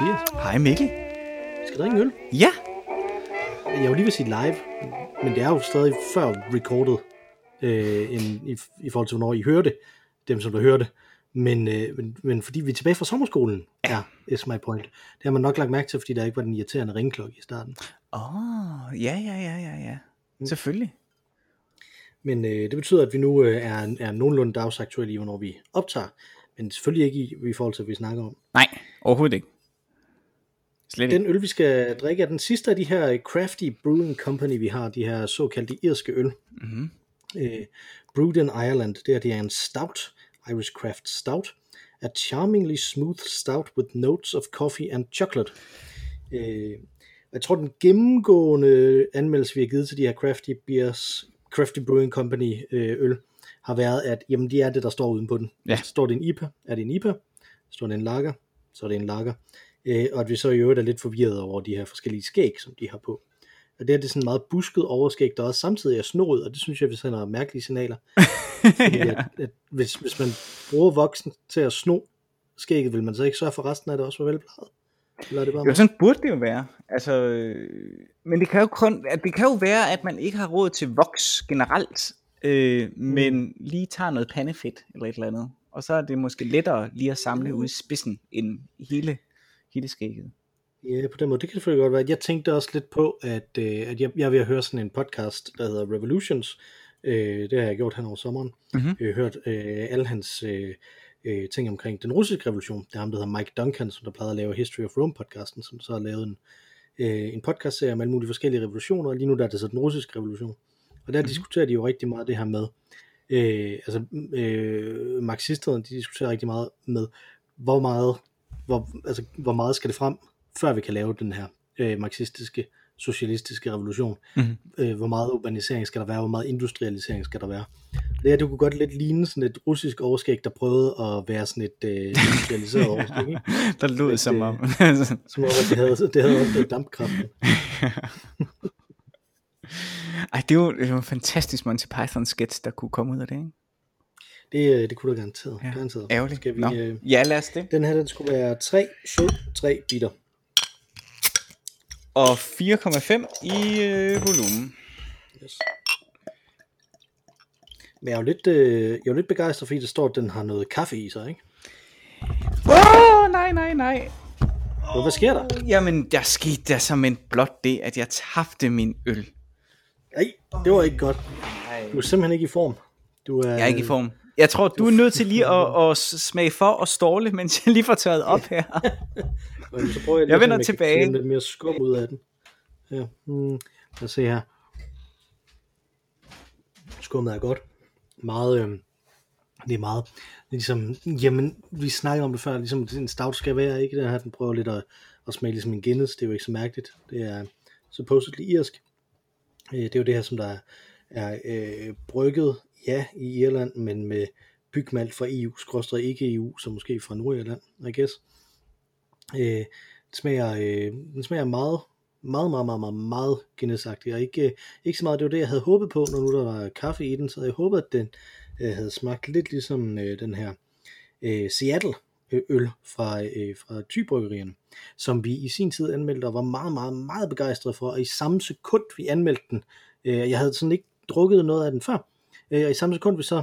Mathias. Hej Mikkel. Skal drikke en øl? Ja. Jeg vil lige vil sige live, men det er jo stadig før recorded, øh, end, i, i forhold til, hvornår I hører det, dem som der hører det. Men, øh, men, men fordi vi er tilbage fra sommerskolen, ja. is my point. Det har man nok lagt mærke til, fordi der ikke var den irriterende ringklokke i starten. Åh, oh, ja, ja, ja, ja, ja. Mm. Selvfølgelig. Men øh, det betyder, at vi nu øh, er, er nogenlunde dagsaktuelle i, hvornår vi optager. Men selvfølgelig ikke i, i forhold til, hvad vi snakker om. Nej, overhovedet ikke. Slet ikke. Den øl, vi skal drikke, er den sidste af de her Crafty Brewing Company, vi har, de her såkaldte irske øl. Mm-hmm. Øh, brewed in Ireland, det er, det er en stout, Irish Craft Stout. A charmingly smooth stout with notes of coffee and chocolate. Øh, jeg tror, den gennemgående anmeldelse, vi har givet til de her Crafty Beers, Crafty Brewing Company øh, øl, har været, at jamen, de er det, der står uden på den. Ja. Står det en IPA, er det en IPA. Står det en lager, så er det en lager. Øh, og at vi så i øvrigt er lidt forvirret over de her forskellige skæg, som de har på. Og det er det sådan meget busket overskæg, der også samtidig er snoet, og det synes jeg, vi sender mærkelige signaler. Fordi ja. at, at hvis, hvis man bruger voksen til at sno skægget, vil man så ikke sørge for resten af det også var velplejet? Eller er det bare Jo, sådan burde det jo være. Altså, øh, men det kan, jo kun, at det kan jo være, at man ikke har råd til voks generelt, øh, men lige tager noget pandefedt eller et eller andet. Og så er det måske lettere lige at samle ud i spidsen end hele, hele skægget. Ja, på den måde. Det kan selvfølgelig godt være. Jeg tænkte også lidt på, at, øh, at jeg, jeg er ved at høre sådan en podcast, der hedder Revolutions. Øh, det har jeg gjort hen over sommeren. Mhm. Jeg har hørt øh, alle hans øh, øh, ting omkring den russiske revolution. Det er ham, der hedder Mike Duncan, som der plejede at lave History of Rome podcasten, som så har lavet en, øh, en podcast-serie om alle mulige forskellige revolutioner, og lige nu der er det så den russiske revolution. Og der mm-hmm. diskuterer de jo rigtig meget det her med, øh, altså øh, marxisterne, de diskuterer rigtig meget med, hvor meget, hvor, altså, hvor meget skal det frem, før vi kan lave den her øh, marxistiske, socialistiske revolution. Mhm. Øh, hvor meget urbanisering skal der være, hvor meget industrialisering skal der være. Det her, du kunne godt lidt ligne sådan et russisk overskæg, der prøvede at være sådan et øh, industrialiseret overskæg, ikke? Der lød Men som det- om. Som om, at det havde, det havde opdaget dampkraften. Ej, det er jo, det er jo en fantastisk Monty Python sketch, der kunne komme ud af det, ikke? Det, øh, det kunne du garanteret. Ja, garanteret. Ærgerligt. Skal vi, Nå. øh, Ja, lad os det. den her, den skulle være 3 sød, 3 bitter. Og 4,5 i øh, volumen. Yes. Men jeg er jo lidt, øh, jeg er jo lidt begejstret, fordi der står, at den har noget kaffe i sig, ikke? Åh, oh, nej, nej, nej. Og hvad sker der? Jamen, der skete der som en blot det, at jeg tabte min øl. Nej, det var ikke godt. Du er simpelthen ikke i form. Du er, Jeg er ikke i form. Jeg tror, du er nødt til lige at, at smage for og ståle, mens jeg lige får tørret op her. Og så prøver jeg, lige Jeg vender tilbage. klemme lidt mere skum ud af den. Ja. Hmm. Lad os se her. Skummet er godt. Meget, øh, det er meget, ligesom, jamen, vi snakkede om det før, ligesom en stout skal være, ikke? Den her, den prøver lidt at, at smage ligesom en Guinness, det er jo ikke så mærkeligt. Det er supposedly irsk. Øh, Det er jo det her, som der er øh, brygget, ja, i Irland, men med bygmalt fra EU, skråstrej ikke EU, så måske fra Nordirland, I guess. Øh, den smager, øh, den smager meget, meget, meget, meget, meget, meget Guinness-agtig, og ikke, øh, ikke så meget, det var det, jeg havde håbet på, når nu der var kaffe i den, så jeg håbede, at den øh, havde smagt lidt ligesom øh, den her øh, Seattle øl fra, øh, fra Tybryggerierne, som vi i sin tid anmeldte og var meget, meget, meget begejstrede for, og i samme sekund vi anmeldte den, øh, jeg havde sådan ikke drukket noget af den før, øh, og i samme sekund vi så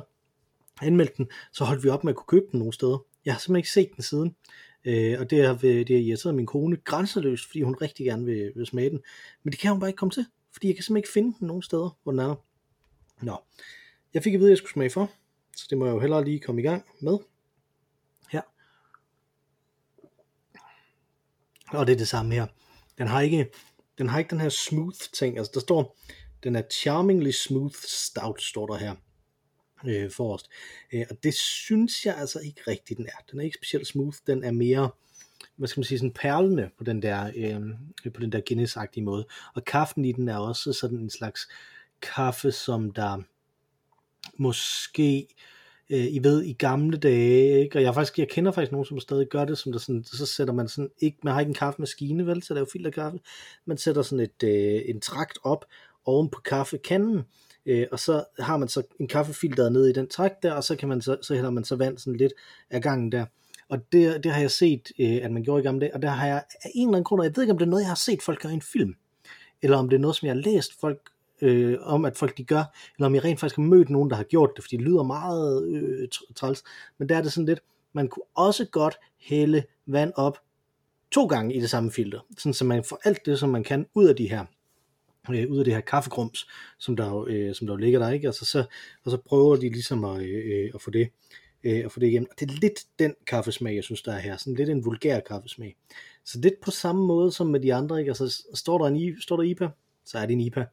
anmeldte den, så holdt vi op med at kunne købe den nogle steder. Jeg har simpelthen ikke set den siden, øh, og det har, det har irriteret min kone grænseløst, fordi hun rigtig gerne vil, vil smage den, men det kan hun bare ikke komme til, fordi jeg kan simpelthen ikke finde den nogen steder, hvor den er. Nå, jeg fik at vide, at jeg skulle smage for, så det må jeg jo hellere lige komme i gang med. Her. Og det er det samme her. Den har ikke, den har ikke den her smooth ting. Altså der står, den er charmingly smooth stout, står der her øh, forrest. Øh, og det synes jeg altså ikke rigtigt, den er. Den er ikke specielt smooth. Den er mere, hvad skal man sige, sådan perlende på den der, øh, på den der Guinness-agtige måde. Og kaffen i den er også sådan en slags kaffe, som der måske øh, I ved, i gamle dage, ikke? og jeg, faktisk, jeg kender faktisk nogen, som stadig gør det, som der sådan, så sætter man sådan, ikke, man har ikke en kaffemaskine, vel, så der er jo filterkaffe, man sætter sådan et, øh, en trakt op oven på kaffekanden, øh, og så har man så en kaffefilter nede i den træk der, og så, kan man så, så hælder man så vand sådan lidt af gangen der, Og det, det har jeg set, øh, at man gjorde i gamle dage, og der har jeg af en eller anden grund, og jeg ved ikke, om det er noget, jeg har set folk gøre i en film, eller om det er noget, som jeg har læst folk øh, om, at folk de gør, eller om jeg rent faktisk har mødt nogen, der har gjort det, fordi det lyder meget øh, træls, men der er det sådan lidt, man kunne også godt hælde vand op to gange i det samme filter, sådan så man får alt det, som man kan ud af de her øh, ud af det her kaffegrums, som der, jo, øh, som der jo ligger der, ikke? Altså, så, og så prøver de ligesom at, øh, at få det øh, at få det igennem. Og det er lidt den kaffesmag, jeg synes, der er her. Sådan lidt en vulgær kaffesmag. Så lidt på samme måde som med de andre, ikke? Altså, står der, en, står der IPA, så er det en IPA.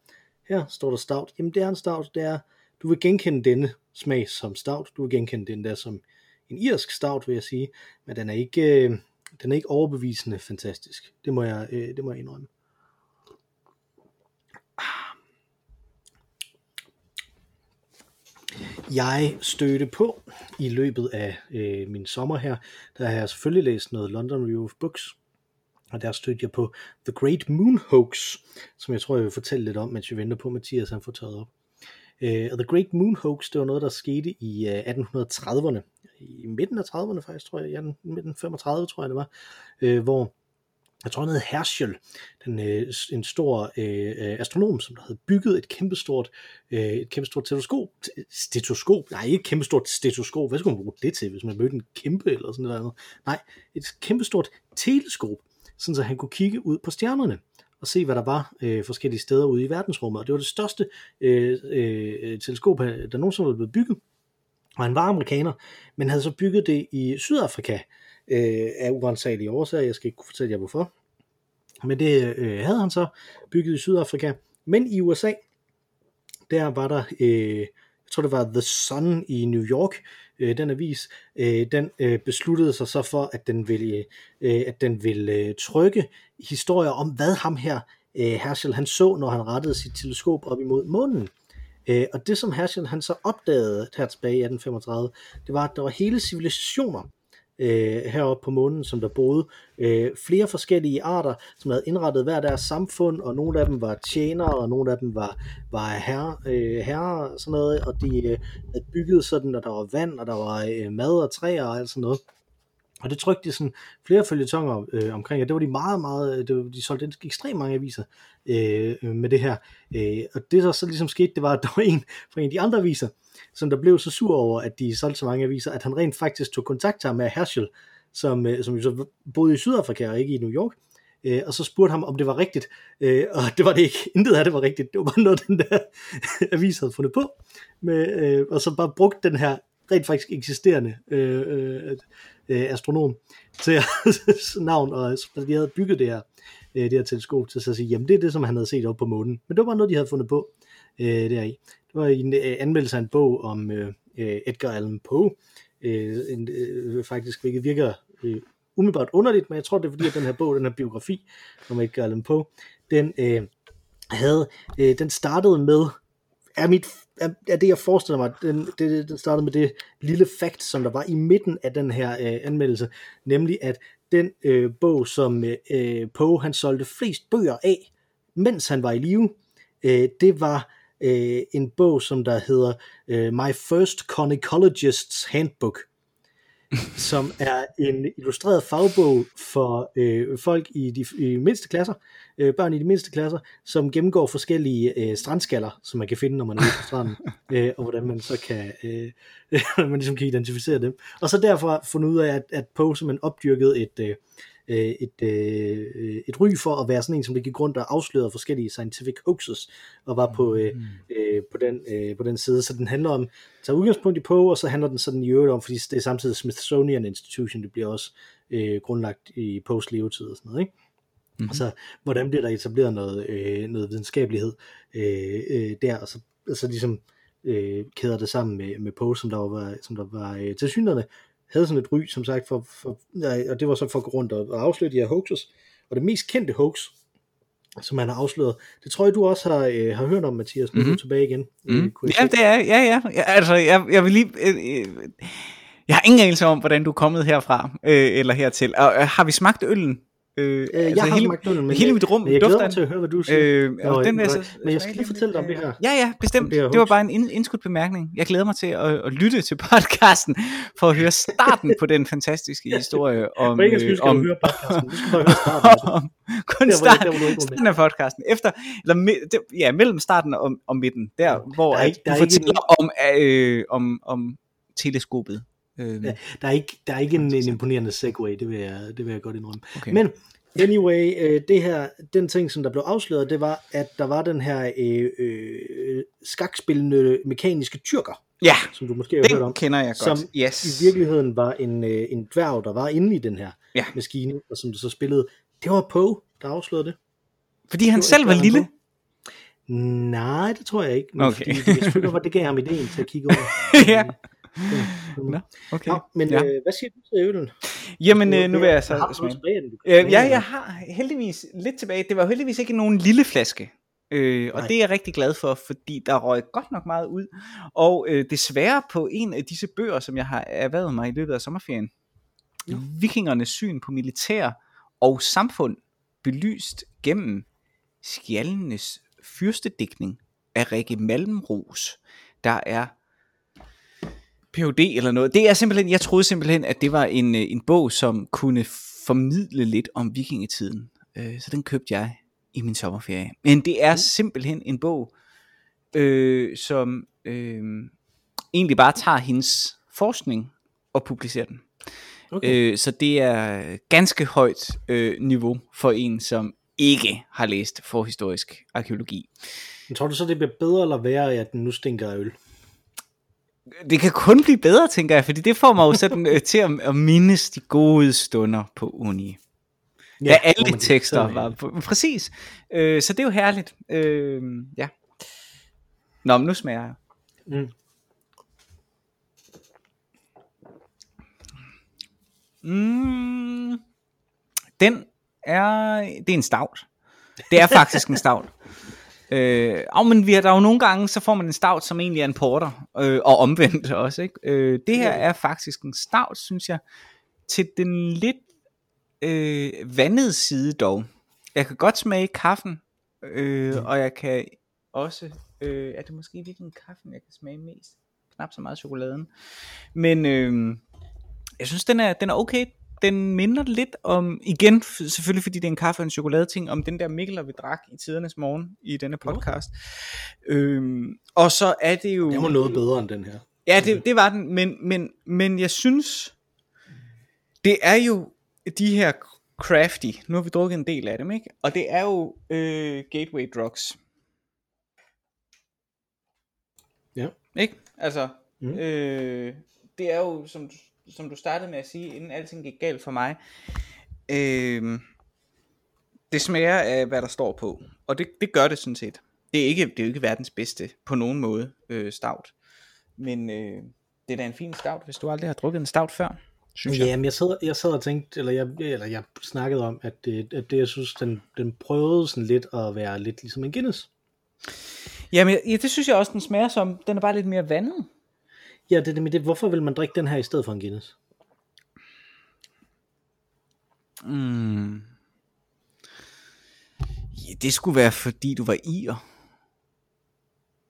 Her står der stout. Jamen, det er en stout. Det er, du vil genkende denne smag som stout. Du vil genkende den der som en irsk stout, vil jeg sige. Men den er ikke, øh, den er ikke overbevisende fantastisk. Det må jeg, øh, det må jeg indrømme. Jeg stødte på i løbet af øh, min sommer her, der har jeg selvfølgelig læst noget London Review of Books, og der stødte jeg på The Great Moon Hoax, som jeg tror, jeg vil fortælle lidt om, mens vi venter på, at Mathias han får taget op. Uh, The Great Moon Hoax, det var noget, der skete i øh, 1830'erne, i midten af 30'erne faktisk, tror jeg, ja, midten 35, tror jeg det var, øh, hvor jeg tror han hed Herschel, den, øh, en stor øh, øh astronom, som der havde bygget et kæmpestort, øh, et kæmpestort stetoskop, stetoskop, nej ikke et kæmpestort stetoskop, hvad skulle man bruge det til, hvis man mødte en kæmpe eller sådan noget, nej, et kæmpestort teleskop, sådan så han kunne kigge ud på stjernerne og se, hvad der var øh, forskellige steder ude i verdensrummet. Og det var det største øh, øh, teleskop, øh, der nogensinde var blevet bygget. Og han var amerikaner, men havde så bygget det i Sydafrika, øh, af urensagelige årsager. Jeg skal ikke kunne fortælle jer hvorfor. Men det øh, havde han så bygget i Sydafrika. Men i USA, der var der, øh, jeg tror det var The Sun i New York, øh, den avis, øh, den øh, besluttede sig så for, at den ville, øh, at den ville øh, trykke historier om, hvad ham her, øh, Herschel, han så, når han rettede sit teleskop op imod månen. Øh, og det som Herschel han så opdagede her tilbage i 1835, det var, at der var hele civilisationer, øh, heroppe på månen, som der boede øh, flere forskellige arter, som havde indrettet hver deres samfund, og nogle af dem var tjenere, og nogle af dem var, var herre, øh, herre og sådan noget, og de øh, havde bygget sådan, at der var vand, og der var øh, mad og træer og alt sådan noget. Og det trykte de sådan flere følgetonger øh, omkring, og det var de meget, meget, øh, det var, de solgte ekstremt mange aviser øh, med det her. Øh, og det der så ligesom skete, det var, at der var en fra en af de andre aviser, som der blev så sur over, at de solgte så mange aviser, at han rent faktisk tog kontakt til ham med Herschel, som, øh, som jo så boede i Sydafrika og ikke i New York, øh, og så spurgte ham, om det var rigtigt, øh, og det var det ikke. Intet af det var rigtigt. Det var bare noget, den der avis havde fundet på, med, øh, og så bare brugt den her rent faktisk eksisterende øh, øh, øh astronom til navn, og så de havde bygget det her, øh, det her teleskop til at sige, jamen det er det, som han havde set op på månen. Men det var bare noget, de havde fundet på øh, deri. Det var en øh, anmeldelse af en bog om øh, øh, Edgar Allan Poe, øh, en, øh, faktisk, hvilket virker øh, umiddelbart underligt, men jeg tror, det er fordi, at den her bog, den her biografi om Edgar Allan Poe, den øh, havde, øh, den startede med, er mit er, er det, jeg forestiller mig, den, det, den startede med det lille fakt, som der var i midten af den her øh, anmeldelse, nemlig at den øh, bog, som øh, Poe han solgte flest bøger af, mens han var i live, øh, det var øh, en bog, som der hedder øh, My First Concologist's Handbook, som er en illustreret fagbog for øh, folk i de i mindste klasser, øh, børn i de mindste klasser, som gennemgår forskellige øh, strandskaller, som man kan finde, når man er ude på stranden, øh, og hvordan man så kan, øh, man ligesom kan identificere dem. Og så derfor fundet ud af, at, at Poe simpelthen opdyrkede et, øh, øh, et, øh, et ry for at være sådan en, som det gik rundt og afslørede forskellige scientific hoaxes, og var på, øh, mm. øh, på, den, øh, på den side. Så den handler om, tager udgangspunkt i Poe, og så handler den sådan i øvrigt om, fordi det er samtidig Smithsonian Institution, det bliver også øh, grundlagt i Poes levetid og sådan noget, ikke? Mm-hmm. Altså, hvordan bliver der etableret noget, øh, noget videnskabelighed øh, øh, der, og så altså ligesom øh, kæder det sammen med, med Poe, som der var, som der var øh, til havde sådan et ry, som sagt, for, for, ja, og det var så for at gå rundt og, og afsløre de her hoaxes. Og det mest kendte hoax, som man har afsløret, det tror jeg, du også har, øh, har hørt om, Mathias, nu mm-hmm. tilbage igen. Mm. ja, det er, ja, ja. ja altså, jeg, jeg vil lige... Øh, øh, jeg har ingen anelse om, hvordan du er kommet herfra, øh, eller hertil. Og, øh, har vi smagt øllen? Øh, Øh, jeg har hele, øl, men, hele mit rum men jeg glæder dufter mig til at høre, hvad du siger. Øh, Nå, og den men- så, men jeg skal lige fortælle dig om det her. Ja, ja, bestemt. Om det Det var bare en ind- indskudt bemærkning. Jeg glæder mig til at, at lytte til podcasten, for at høre starten på den fantastiske historie om, For ikke at øh, skal om, du høre podcasten. Du skal bare høre starten. om kun start, der, starten af podcasten. Efter, eller me, det, ja, mellem starten og, og midten, der hvor Der er ikke- der du er fortæller om, øh, om, om teleskopet. Øh, Ja, Der er ikke, der er ikke en, en imponerende segway, det vil jeg, det vil jeg godt indrømme. okay. Men anyway, øh, det her, den ting, som der blev afsløret, det var, at der var den her øh, øh, skakspillende mekaniske tyrker, ja, som du måske har hørt om, kender jeg godt. som yes. i virkeligheden var en, øh, en dværg, der var inde i den her Ja. maskine, og som så spillede. Det var Poe, der afslørede det. Fordi han Det selv var lille. Nej, det tror jeg ikke. Men Okay. fordi det, selvfølgelig var det gav ham ideen til at kigge over. ja. Nå. Nå, okay. Nå, men ja. øh, hvad siger du til øllen? Jamen, øh, nu vil jeg så Har du tilbage, den du kan Øh, ja, jeg har heldigvis lidt tilbage. Det var heldigvis ikke nogen lille flaske. Øh, og Nej. det er jeg rigtig glad for, fordi der røg godt nok meget ud. Og øh, desværre på en af disse bøger, som jeg har erhvervet mig i løbet af sommerferien, Ja. Vikingernes syn på militær og samfund, belyst gennem skjaldenes fyrstedækning af Rikke Malmros, der er PhD eller noget. Det er simpelthen, jeg troede simpelthen, at det var en, øh, en bog, som kunne formidle lidt om vikingetiden. Øh, så den købte jeg i min sommerferie. Men det er simpelthen en bog, øh, som øh, egentlig bare tager hendes forskning og publicerer den. Okay. Øh, så det er ganske højt øh, niveau for en, som ikke har læst forhistorisk arkeologi. Men tror du så, det bliver bedre eller værre, at den nu stinker af øl? Det kan kun blive bedre, tænker jeg, fordi det får mig jo sådan øh, til at, at mindes de gode stunder på uni. Ja, ja alle tekster var på, præcis. Øh, så det er jo herligt. Øh, ja. Nå, men nu smager jeg. Mm. Mm, den er, det er en stout. Det er faktisk en stout. Øh, og men vi har, der er jo nogle gange, så får man en stout, som egentlig er en porter, øh, og omvendt også. Ikke? Øh, det her er faktisk en stout, synes jeg, til den lidt øh, vandede side dog. Jeg kan godt smage kaffen, øh, Mm. og jeg kan også, øh, er det måske virkelig kaffen, jeg kan smage mest? Knap så meget chokoladen. Men øh, jeg synes, den er, den er okay. Den minder lidt om, igen, selvfølgelig fordi det er en kaffe og en chokoladeting, om den der Mikkel, vi drak i tidernes morgen i denne podcast. Øhm, og så er det jo... Det var noget bedre end den her. Ja, det, det var den, men, men, men jeg synes, det er jo de her crafty, nu har vi drukket en del af dem, ikke? Og det er jo øh, gateway drugs. Ja. Ikke? Altså, Mm. øh, det er jo, som, som du startede med at sige, inden alting gik galt for mig, øh, det smager af, hvad der står på. Og det, det gør det sådan set. Det er, ikke, det er jo ikke verdens bedste, på nogen måde, øh, stout. Men øh, det er da en fin stout, hvis du aldrig har drukket en stout før, synes jeg. Jamen, jeg sad, jeg sad og tænkte, eller jeg, eller jeg snakkede om, at det, at det jeg synes, den, den prøvede sådan lidt at være lidt ligesom en Guinness. Jamen, ja, det synes jeg også, den smager som. Den er bare lidt mere vandet. Ja, det er det med det. Hvorfor vil man drikke den her i stedet for en Guinness? Mm. Ja, det skulle være, fordi du var ir.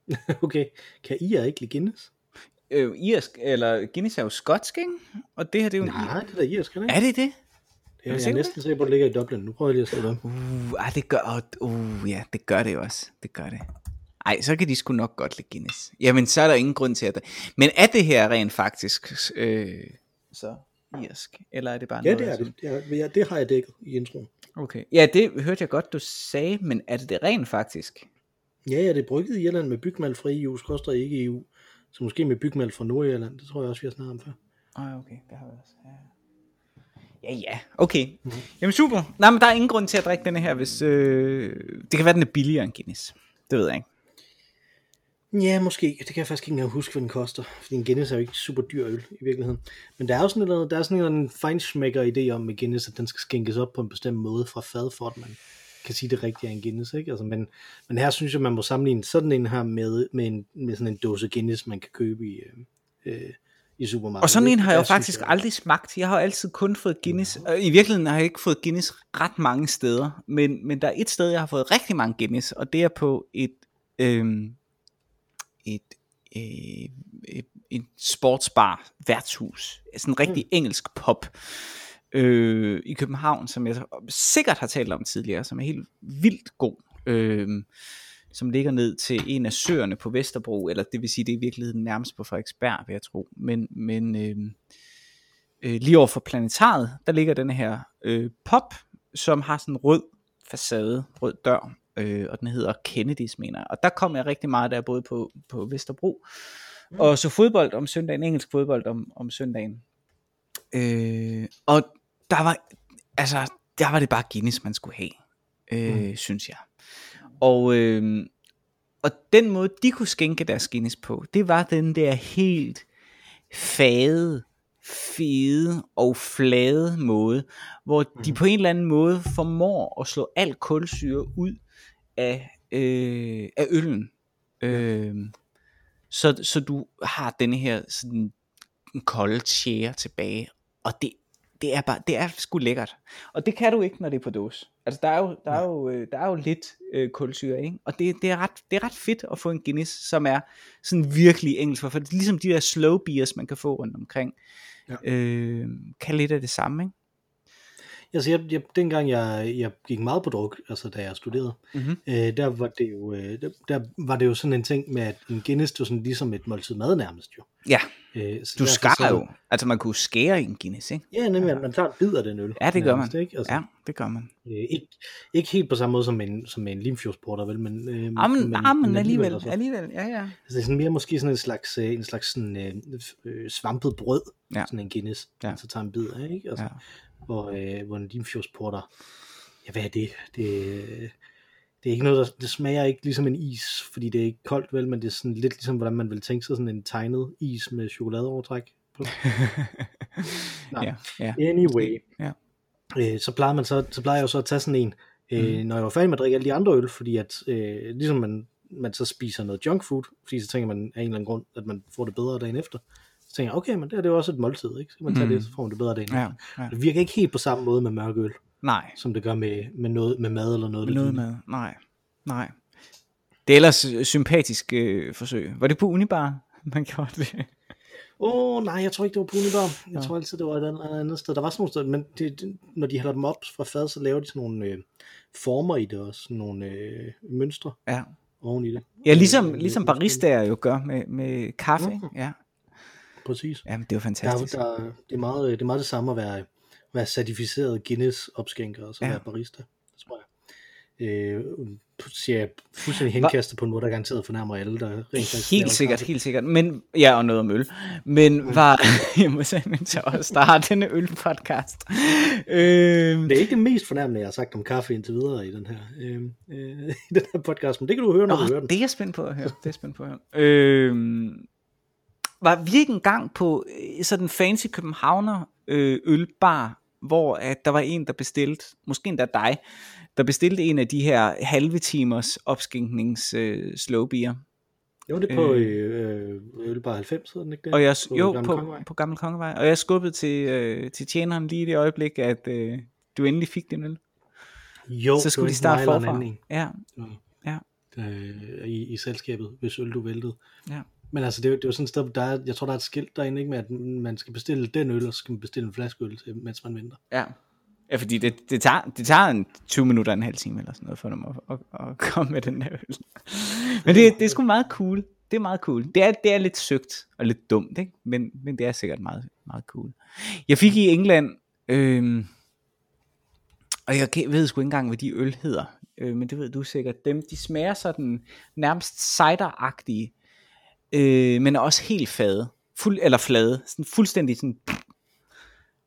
okay, kan I ikke lide Guinness? Øh, irsk, eller Guinness er jo skotsk, ikke? Og det her, det er jo Nej, det er da irsk, ikke? Er det det? Det er, jeg er næsten sikker på, at det ligger i Dublin. Nu prøver jeg lige at skrive det om. Uh, ej, det gør, uh, ja, det gør det jo også. Det gør det. Ej, så kan de sgu nok godt lide Guinness. Jamen, så er der ingen grund til at... Men er det her rent faktisk øh, så irsk? Eller er det bare Ja, noget, det er det. Ja, ja, det har jeg dækket i introen. Okay. Ja, det hørte jeg godt, du sagde, men er det det rent faktisk? Ja, ja, det er brygget i Irland med bygmalt fra EU, koster ikke EU. Så måske med bygmalt fra Nordirland. Det tror jeg også, vi har snakket om før. Ej, okay, det har vi også. Ja, ja, ja. okay. Mhm. Mm-hmm. Jamen super. Nej, men der er ingen grund til at drikke denne her, hvis... Øh... Det kan være, den er billigere end Guinness. Det ved jeg ikke. Ja, måske. Det kan jeg faktisk ikke engang huske, hvad den koster. Fordi en Guinness er jo ikke super dyr øl i virkeligheden. Men der er jo sådan noget, der er sådan en feinschmecker idé om med Guinness, at den skal skænkes op på en bestemt måde fra fad, for at man kan sige det rigtige af en Guinness. Ikke? Altså, men, men her synes jeg, man må sammenligne sådan en her med, med, en, med sådan en dåse Guinness, man kan købe i, øh, øh, i supermarkedet. Og sådan en har jeg jo faktisk aldrig smagt. Jeg har jo altid kun fået Guinness. Og I virkeligheden har jeg ikke fået Guinness ret mange steder. Men, men der er et sted, jeg har fået rigtig mange Guinness, og det er på et, øhm, et, øh, et sportsbar værtshus. Sådan en rigtig engelsk pop øh, i København, som jeg sikkert har talt om tidligere, som er helt vildt god. Øh, som ligger ned til en af søerne på Vesterbro, eller det vil sige, det er i virkeligheden nærmest på Frederiksberg, vil jeg tro. Men, men øh, øh, lige over for planetariet, der ligger den her øh, pop, som har sådan en rød facade, rød dør, øh, og den hedder Kennedy's, mener jeg. Og der kom jeg rigtig meget der, både på, på Vesterbro, mm. og så fodbold om søndagen, engelsk fodbold om, om søndagen. Øh, og der var, altså, der var det bare Guinness, man skulle have, øh, mm. synes jeg. Og, øh, og den måde, de kunne skænke deres Guinness på, det var den der helt fade, fede og flade måde, hvor de på en eller anden måde formår at slå al kulsyre ud af, øh, af øllen. Øh, så, så du har denne her sådan en kold tjære tilbage, og det, det er bare, det er sgu lækkert. Og det kan du ikke, når det er på dåse. Altså der er jo, der er jo, øh, der er jo lidt øh, kulsyre, ikke? Og det, det, er ret, det er ret fedt at få en Guinness, som er sådan virkelig engelsk, for det er ligesom de der slow beers, man kan få rundt omkring. Ja. Øh, kan lidt af det samme, ikke? Altså, jeg, jeg, dengang jeg, jeg gik meget på druk, altså da jeg studerede, mm-hmm. øh, der, var det jo, øh, der, der var det jo sådan en ting med, at en Guinness, det var sådan ligesom et måltid mad nærmest jo. Ja, øh, så du skar jo, altså man kunne skære en Guinness, ikke? Ja, nemlig, at man tager en bid af den øl. Ja, det gør nærmest, man. Ikke? Altså, ja, det gør man. Øh, ikke, ikke helt på samme måde som en, som en limfjordsporter, vel, men, øh, Jamen, men, men alligevel, alligevel, alligevel, ja, ja. Altså, det er sådan mere måske sådan en slags, øh, en slags sådan, øh, øh, svampet brød, ja. sådan en Guinness, ja. så tager en bid af, ikke? Altså, ja hvor, øh, hvor limfjordsporter, ja hvad er det? Det, det er ikke noget, der det smager ikke ligesom en is, fordi det er ikke koldt vel, men det er sådan lidt ligesom, hvordan man vil tænke sig sådan en tegnet is med chokoladeovertræk på. Nej. Ja, ja. Anyway, ja. Øh, så plejer man så, så plejer jeg jo så at tage sådan en, øh, mm. når jeg var færdig med at drikke alle de andre øl, fordi at øh, ligesom man, man så spiser noget junk food, fordi så tænker man af en eller anden grund, at man får det bedre dagen efter. Så tænker jeg, okay, men det, er, det er jo også et måltid, ikke? Så man tage mm. det, så får man det bedre dagen. Ja, ja. Det virker ikke helt på samme måde med mørkøl. Nej. Som det gør med, med, noget, med mad eller noget. Noget mad, nej. Nej. Det er ellers sympatisk øh, forsøg. Var det på Unibar, man gjorde det? Åh, oh, nej, jeg tror ikke, det var på Unibar. Jeg ja. tror altid, det var et andet, andet sted. Der var sådan nogle steder, men det, det, når de hælder dem op fra fad, så laver de sådan nogle øh, former i det også. Sådan nogle øh, mønstre ja. oven i det. Ja, ligesom, ligesom baristaer jo gør med, med kaffe. Mm. Ja præcis. Jamen, det er jo fantastisk. Der, der, det, er meget, det er meget det samme at være, være certificeret Guinness-opskænker, og så ja. være barista, tror jeg. Øh, siger jeg fuldstændig henkastet på en måde, der garanteret fornærmer alle, der rent Helt sikkert, helt sikkert. Men, ja, og noget om øl. Men mm. var, jeg må sige, men til der har denne øl-podcast. Øh, det er ikke det mest fornærmende, jeg har sagt om kaffe indtil videre i den her, øh, øh, i den her podcast, men det kan du høre, når Nå, du hører den. det er jeg spændt på at høre. Det er spændt på at høre. Øh, var vi ikke engang på øh, sådan en fancy københavner øh, ølbar, hvor at der var en, der bestilte, måske endda dig, der bestilte en af de her halve timers opskænknings øh, slow beer. Jo, det er på øh, øh Ølbar 90, hedder den ikke det? Og jeg, på jo, Gamle på, Kongevej. på Gamle Kongevej. Og jeg skubbede til, øh, til tjeneren lige i det øjeblik, at øh, du endelig fik din øl. Jo, så skulle de starte forfra. Ja. ja. ja. Øh, i, I selskabet, hvis øl du væltede. Ja. Men altså, det er, det er jo sådan et sted, der er, jeg tror, der er et skilt derinde, ikke, med at man skal bestille den øl, og så skal man bestille en flaske øl, til, mens man venter. Ja. Ja, fordi det, det, tager, det tager en 20 minutter, en halv time eller sådan noget, for dem at, at, at komme med den der øl. Men det, det er sgu meget cool. Det er meget cool. Det er, det er lidt søgt og lidt dumt, ikke? Men, men det er sikkert meget, meget cool. Jeg fik i England, øh, og jeg ved sgu ikke engang, hvad de øl hedder, øh, men det ved du sikkert. Dem, de smager sådan nærmest cideragtige øh, men er også helt fade, fuld, eller flade, sådan fuldstændig sådan,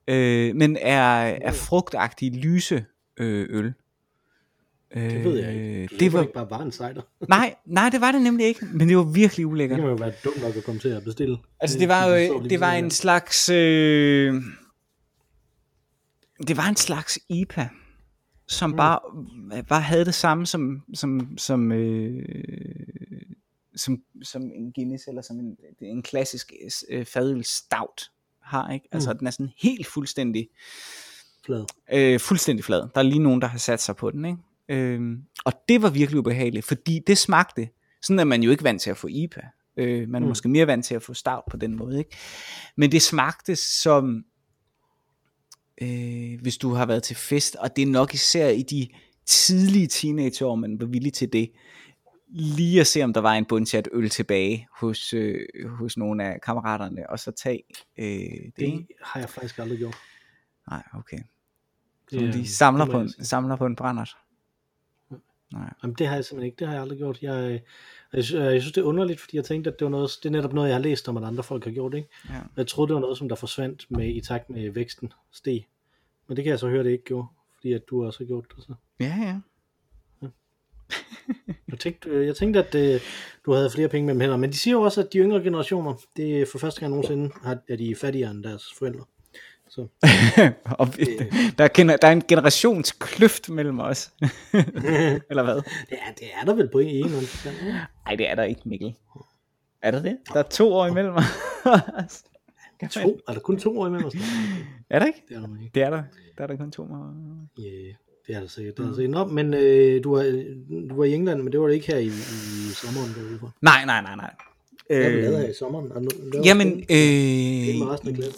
øh, men er, er frugtagtig lyse øh, øl. Det ved jeg ikke. Det, det var ikke bare var en cider. nej, nej, det var det nemlig ikke, men det var virkelig ulækkert. Det kan jo være dumt nok at komme til at bestille. Altså det var jo, det var en slags, øh, det var en slags IPA, som mm. bare, bare havde det samme som, som, som øh, som, som en Guinness, eller som en, en klassisk øh, fadøl stout har, ikke? Altså, Mm. den er sådan helt fuldstændig, Flad. øh, fuldstændig flad. Der er lige nogen, der har sat sig på den, ikke? Øhm, og det var virkelig ubehageligt, fordi det smagte, sådan er man jo ikke vant til at få IPA. Øh, man er mm. måske mere vant til at få stout på den måde, ikke? Men det smagte som, øh, hvis du har været til fest, og det er nok især i de tidlige teenageår, man var villig til det, lige at se, om der var en bundchat øl tilbage hos, øh, hos nogle af kammeraterne, og så tage øh, det. Det har jeg faktisk aldrig gjort. Nej, okay. Det, Så øh, de samler det på, jeg en, samler på en brændert. Nej. Jamen, det har jeg simpelthen ikke. Det har jeg aldrig gjort. Jeg, jeg, sy- jeg synes, det er underligt, fordi jeg tænkte, at det var noget, det er netop noget, jeg har læst om, at andre folk har gjort. Ikke? Ja. Jeg troede, det var noget, som der forsvandt med, i takt med væksten steg. Men det kan jeg så høre, det ikke gjorde, fordi at du også har gjort det. Så. Ja, ja. Jeg tænkte, øh, jeg tænkte at øh, du havde flere penge mellem hænder, men de siger jo også, at de yngre generationer, det er for første gang nogensinde, er de fattigere end deres forældre. Så og der, er, gener- der er en generationskløft mellem os. Eller hvad? ja, det er der vel på en eller anden? Nej, det er der ikke, Mikkel. Er der det? Der er to år imellem os. To, er der kun to år imellem os? Er der ikke? Det er der ikke. Det er der. Der er der kun to år. Ja, det er der sikkert. Det er der sikkert. Nå, men øh, du, var, du var i England, men det var det ikke her i, i sommeren, du var ude for. Nej, nej, nej, nej. Hvad Øh, lavet her i sommeren? Er Jamen, øh, resten af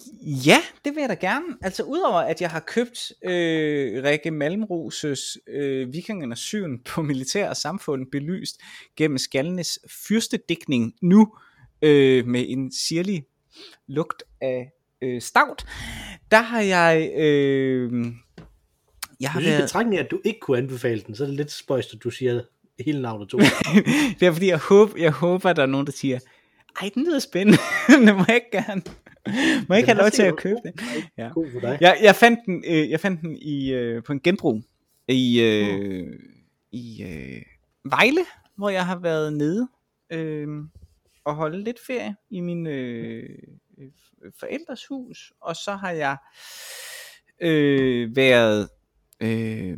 ja, det vil jeg da gerne. Altså udover at jeg har købt øh, Rikke Malmroses øh, Vikingernes syn på militær og samfund belyst gennem Skalnes fyrstedækning nu øh, med en sirlig lugt af øh, stavt, der har jeg... Øh, jeg har Hvis i været, betragtning af, at du ikke kunne anbefale den, så er det lidt spøjst, at du siger hele navnet to. det er fordi, jeg håber, jeg håber, at der er nogen, der siger, ej, den lyder spændende, det må jeg ikke gerne. Må jeg ikke have lov til at købe den? Ja. God for dig. Jeg, jeg fandt den, øh, jeg fandt den i, øh, på en genbrug i, øh, i øh, Vejle, hvor jeg har været nede øh, og holde lidt ferie i min øh, øh, forældres hus, og så har jeg øh, været øh,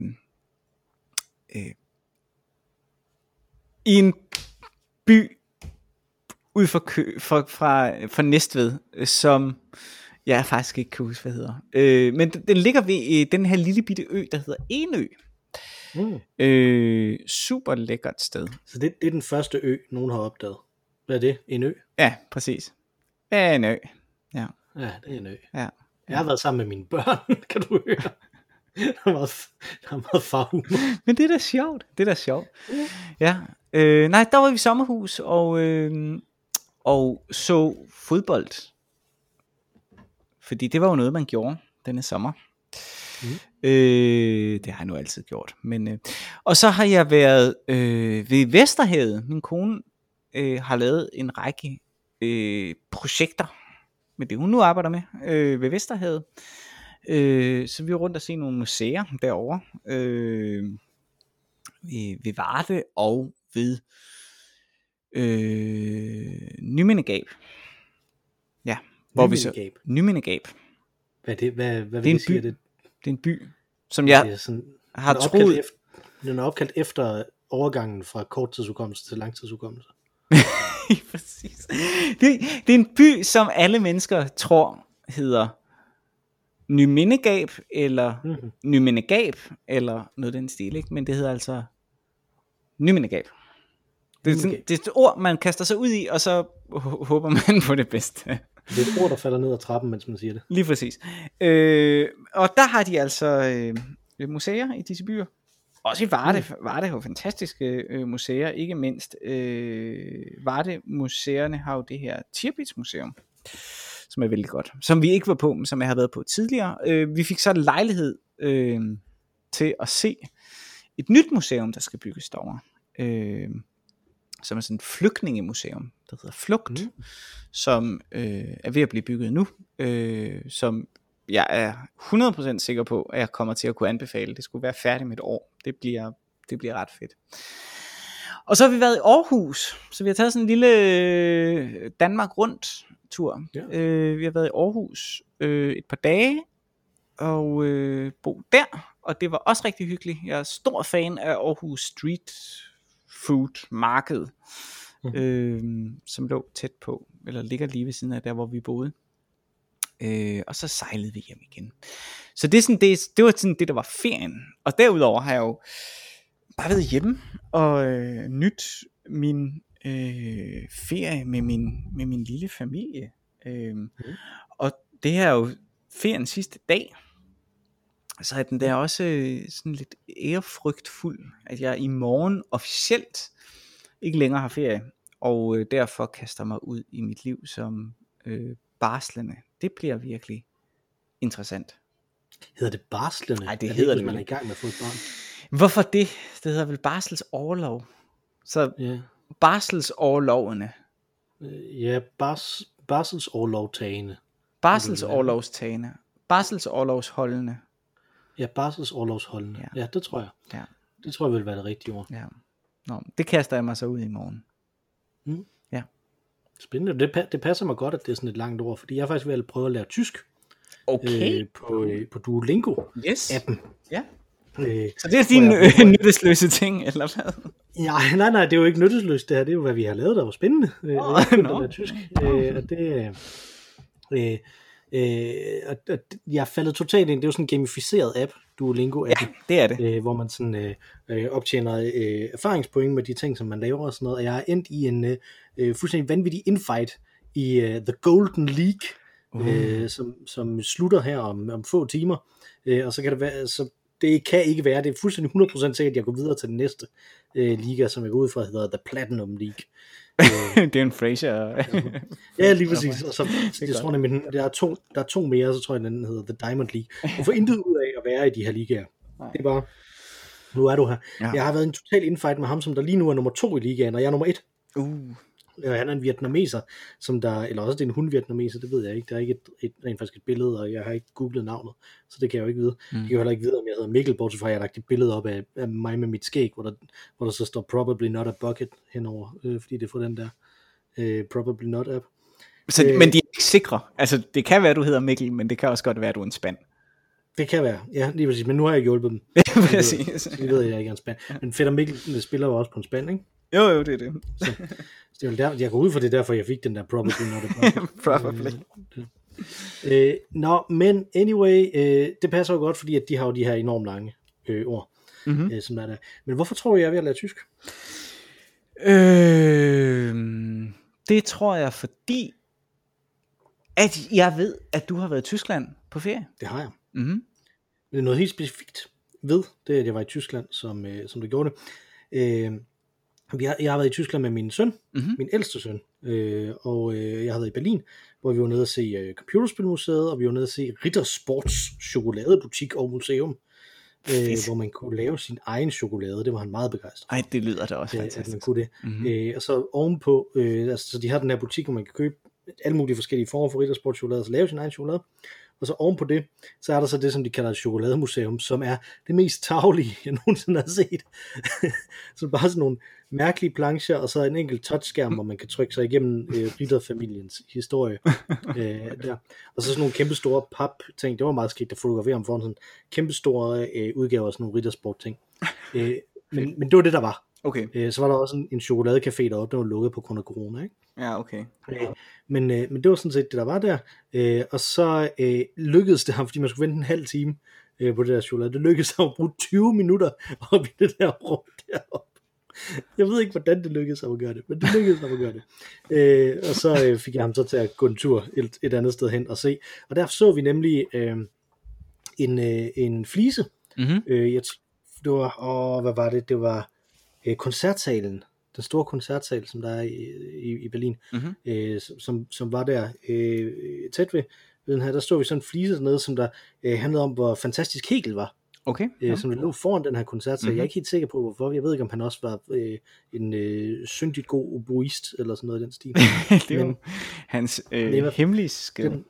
øh, i en by ud for, kø, fra, fra, fra Næstved, som jeg faktisk ikke kan huske, hvad hedder. Øh, men den, den ligger ved øh, den her lille bitte ø, der hedder Enø. Mm. Øh, super lækkert sted. Så det, det er den første ø, nogen har opdaget. Hvad er det? En ø? Ja, præcis. Ja, en ø. Ja, Ja, det er en ø. ja. Jeg har været sammen med mine børn, kan du høre. Der er meget, der er meget farhumor. Men det er da sjovt. Det er da sjovt. Ja. Øh, nej, der var vi i sommerhus og, øh, og så fodbold. Fordi det var jo noget, man gjorde denne sommer. Mm. Øh, det har jeg nu altid gjort. Men, øh, og så har jeg været øh, ved Vesterhavet. Min kone øh, har lavet en række øh, projekter med det, hun nu arbejder med øh, ved Vesterhavet. Øh, så vi er rundt og se nogle museer derovre. Øh, ved, ved Varde og ved øh, Nymindegab. Ja, hvor vi så... Nymindegab. Hvad det? Hvad, hvad Det er vil en det sige? by. Det, Det er en by, som jeg er sådan, har den troet... Efter, den er opkaldt efter overgangen fra korttidsudkommelse til langtidsudkommelse. Præcis. Det, det er en by, som alle mennesker tror hedder Nymindegab, eller Mm-hmm. Nymindegab, eller noget den stil, ikke? men det hedder altså Nymindegab. Det er, sådan, det er et ord, man kaster sig ud i, og så håber man på det bedste. Det er et ord, der falder ned ad trappen, mens man siger det. Lige præcis. Øh, og der har de altså øh, museer i disse byer. Også i Varde. Mm. Varde har jo fantastiske øh, museer, ikke mindst. Øh, Varde-museerne har jo det her Tirpitz Museum, som er vældig godt. Som vi ikke var på, men som jeg har været på tidligere. Øh, vi fik så lejlighed øh, til at se et nyt museum, der skal bygges derovre. Øh, som er sådan et flygtningemuseum, der hedder Flugt, mm. som øh, er ved at blive bygget nu, øh, som jeg er 100% sikker på, at jeg kommer til at kunne anbefale. Det skulle være færdigt med et år. Det bliver, det bliver ret fedt. Og så har vi været i Aarhus, så vi har taget sådan en lille øh, Danmark rundt tur. Ja. Øh, vi har været i Aarhus øh, et par dage, og øh, bo der, og det var også rigtig hyggeligt. Jeg er stor fan af Aarhus Street Food Marked. øh, som lå tæt på, eller ligger lige ved siden af der, hvor vi boede. Øh, og så sejlede vi hjem igen. Så det, er sådan, det, det var sådan det, der var ferien. Og derudover har jeg jo bare været hjemme og øh, nyt min øh, ferie med min, med min lille familie. Øh, mm. Og det her er jo ferien sidste dag. Så er den der også øh, sådan lidt ærefrygtfuld, at jeg i morgen officielt ikke længere har ferie, og øh, derfor kaster mig ud i mit liv som øh, barslende. Det bliver virkelig interessant. Hedder det barslende? Nej, det er hedder ikke, det man er i gang med at få et barn. Hvorfor det? Det hedder vel barsels overlov. Så Ja, barselsoverlovene, Øh, ja bars, barselsoverlovtagende. barselsoverlovstagende, barselsoverlovsholdende. Ja, barselsoverlovsholdende. Ja. Ja. ja, det tror jeg. Ja, Det tror jeg vil være det rigtige ord. ja. Nå, det kaster jeg mig så ud i morgen. Spændende. Det, det passer mig godt, at det er sådan et langt ord, fordi jeg faktisk at prøve at lære tysk Okay. øh, på, øh, på Duolingo-appen. Yes. Ja. Øh, Så det er din øh, nyttesløse ting, eller hvad? ja, nej, nej, det er jo ikke nyttesløst det her. Det er jo, hvad vi har lavet, der var spændende. Øh, Åh, og jeg lære tysk. Øh, og det... Øh, øh, og, og jeg er faldet totalt ind. Det er jo sådan en gamificeret app, Duolingo-appen. Det er det. øh, hvor man sådan øh, øh, optjener øh, erfaringspoint med de ting, som man laver og sådan noget. Og jeg er endt i en øh, øh, fuldstændig vanvittig infight i øh, The Golden League, uh. øh, som, som slutter her om, om få timer. Øh, og så kan det være, så det kan ikke være, det er fuldstændig 100% sikkert, at jeg går videre til den næste øh, liga, som jeg går ud fra, hedder The Platinum League. det er en Fraser. Ja, lige præcis. Og så, jeg godt. tror nemlig, der er, to, der er to mere, så tror jeg, den hedder The Diamond League. Du får intet ud af at være i de her ligaer. Nej. Det er bare, nu er du her. Ja. Jeg har været en total infight med ham, som der lige nu er nummer to i ligaen, og jeg er nummer et. uh. Og han er en vietnameser, som der, eller også det er en hun-vietnameser, det ved jeg ikke. Der er ikke et, et, rent faktisk et billede, og jeg har ikke googlet navnet, så det kan jeg jo ikke vide. Mm. Jeg kan jo heller ikke vide, om jeg hedder Mikkel, bortset fra, at jeg har lagt et billede op af, af mig med mit skæg, hvor der, hvor der så står probably not a bucket henover, øh, fordi det er fra den der øh, probably not app. Så, Øh. men de er ikke sikre. Altså, det kan være, du hedder Mikkel, men det kan også godt være, du er en spand. Det kan være, ja, lige præcis, men nu har jeg hjulpet dem. Præcis. Så de ved, jeg ikke er en spand. Men Fætter Mikkel spiller jo også på en spand, ikke? Jo, jo, det er det. Så det er jo der, jeg går ud fra det, er derfor jeg fik den der probably not a. Probably. Øh, nå, men anyway, øh, det passer jo godt, fordi at de har jo de her enormt lange øh, ord, Mhm. mm-hmm. øh, som der er der. Men hvorfor tror du, jeg er ved at lære tysk? Øh, det tror jeg, fordi at jeg ved, at du har været i Tyskland på ferie. Det har jeg. Mm-hmm. Men det er noget helt specifikt ved, det er, at jeg var i Tyskland, som, øh, som du gjorde det. Øh, jeg, jeg har været i Tyskland med min søn, Mhm. mm-hmm. min ældste søn, øh, og øh, jeg har været i Berlin, hvor vi var nede at se øh, Computerspilmuseet, og vi var nede at se Rittersports chokoladebutik og museum, øh, hvor man kunne lave sin egen chokolade. Det var han meget begejstret for. Ej, det lyder da også øh, at man fantastisk. kunne det. Mhm. Mm-hmm. Øh, og så ovenpå, øh, altså, så de har den her butik, hvor man kan købe alle mulige forskellige former for rittersportchokolade, så lave sin egen chokolade. Og så ovenpå det, så er der så det, som de kalder et chokolademuseum, som er det mest taglige, jeg nogensinde har set. så bare sådan nogle mærkelige plancher, og så en enkelt touchskærm, hvor man kan trykke sig igennem øh, ritterfamiliens historie. øh, der. Og så sådan nogle kæmpe store pap ting. Det var meget skidt at fotografere om foran sådan kæmpe store øh, udgaver af sådan nogle rittersport ting. Øh, men, men det var det, der var. Okay, Øh, så var der også en, en chokoladecafé deroppe, der var lukket på grund af corona, ikke? ja, okay. Øh, men, øh, men det var sådan set det, der var der. Øh, og så øh, lykkedes det ham, fordi man skulle vente en halv time øh, på det der chokolade. Det lykkedes ham at bruge 20 minutter op i det der rum deroppe. Jeg ved ikke, hvordan det lykkedes ham at gøre det, men det lykkedes ham at gøre det. Øh, og så øh, fik jeg ham så til at gå en tur et, et andet sted hen og se. Og der så vi nemlig øh, en, øh, en flise. Mm-hmm. Øh, jeg, det var, åh, hvad var det? Det var øh, koncertsalen. Den store koncertsal, som der er i, i, i Berlin Mhm. øh, som- som, som var der øh, tæt ved, ved den her, der stod vi sådan en flise dernede, som der øh, handlede om, hvor fantastisk Hegel var, Okay, øh, ja. som der lå foran den her koncert, så mm-hmm. jeg er ikke helt sikker på, hvorfor. Jeg ved ikke, om han også var øh, en øh, syndigt god oboist, eller sådan noget i den stil. det var men- hans øh, hemmelige skid. Den-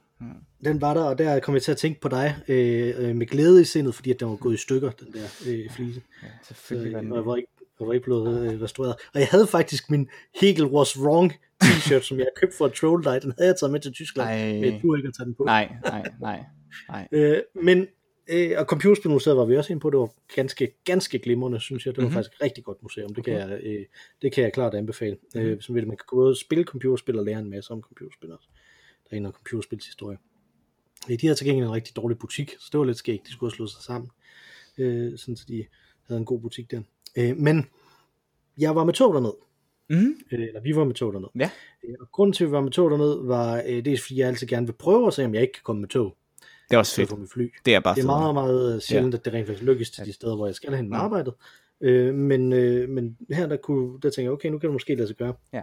Den var der, og der kom jeg til at tænke på dig øh, øh, med glæde i sindet, fordi at den var gået i stykker, den der øh, flise. Ja, selvfølgelig var Øh, og jeg var ikke, jeg var ikke blevet øh, restaureret. Og jeg havde faktisk min Hegel was wrong t-shirt, som jeg købte for at troll dig. Den havde jeg taget med til Tyskland. Ej. Men du ikke at tage den på. Nej, nej, nej, nej. Øh, men Øh, og Computerspilmuseet var vi også inde på, det var ganske, ganske glimrende, synes jeg. Det var Mhm. mm-hmm. faktisk et rigtig godt museum, det, Okay. kan jeg, øh, det kan jeg klart anbefale. Mhm. Mm-hmm. Øh, så vil man kan både spille computerspil og lære en masse om computerspil også. Der er en af computerspilshistorie. Øh, de havde til gengæld en rigtig dårlig butik, så det var lidt skægt, de skulle have slået sig sammen, øh, sådan så de havde en god butik der. Øh, men jeg var med tog derned, Mm. øh, eller vi var med tog derned. Ja. Øh, og grunden til, at vi var med tog derned, var øh, dels fordi jeg altid gerne vil prøve at se, om jeg ikke kan komme med tog, Det er også så fedt. mit fly. Det er bare Det er meget, meget sjældent, ja. at det rent faktisk lykkes til Ja. de steder, hvor jeg skal hen med Ja. arbejdet. Øh, men, øh, men her der, kunne, der tænkte jeg, okay, nu kan det måske lade sig gøre. Ja.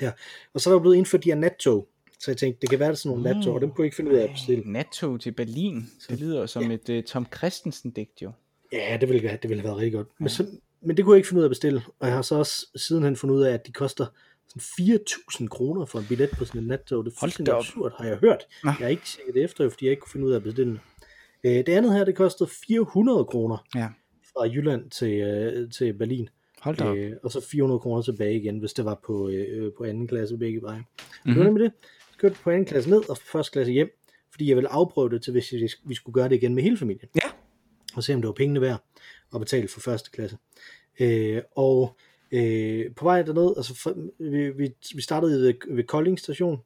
ja. Og så er der blevet indført de her nattog. Så jeg tænkte, det kan være, det sådan nogle Mm. nattog, og dem kunne jeg ikke finde ud af at bestille. Nattog til Berlin. Det lyder som et uh, Tom Christensen digt jo. Ja, det ville, det ville have været rigtig godt. Men, så, men det kunne jeg ikke finde ud af at bestille. Og jeg har så også sidenhen fundet ud af, at de koster sådan 4.000 kroner for en billet på sådan en nattog. Det er fuldstændig absurd, har jeg hørt. Nå. Jeg har ikke tjekket det efter, fordi jeg ikke kunne finde ud af at bestille den. Øh, det andet her, det kostede 400 kroner Ja. fra Jylland til, øh, til Berlin. Hold da op. Øh, og så 400 kroner tilbage igen, hvis det var på, øh, på anden klasse begge veje. Mm-hmm. Det Mhm. var nemlig det. Jeg kørte på anden klasse ned og første klasse hjem, fordi jeg ville afprøve det til, hvis vi- vi skulle gøre det igen med hele familien. Ja. Og se, om det var pengene værd at betale for første klasse. Øh, og øh, på vej derned, altså for, vi, vi, vi startede ved, ved Kolding station,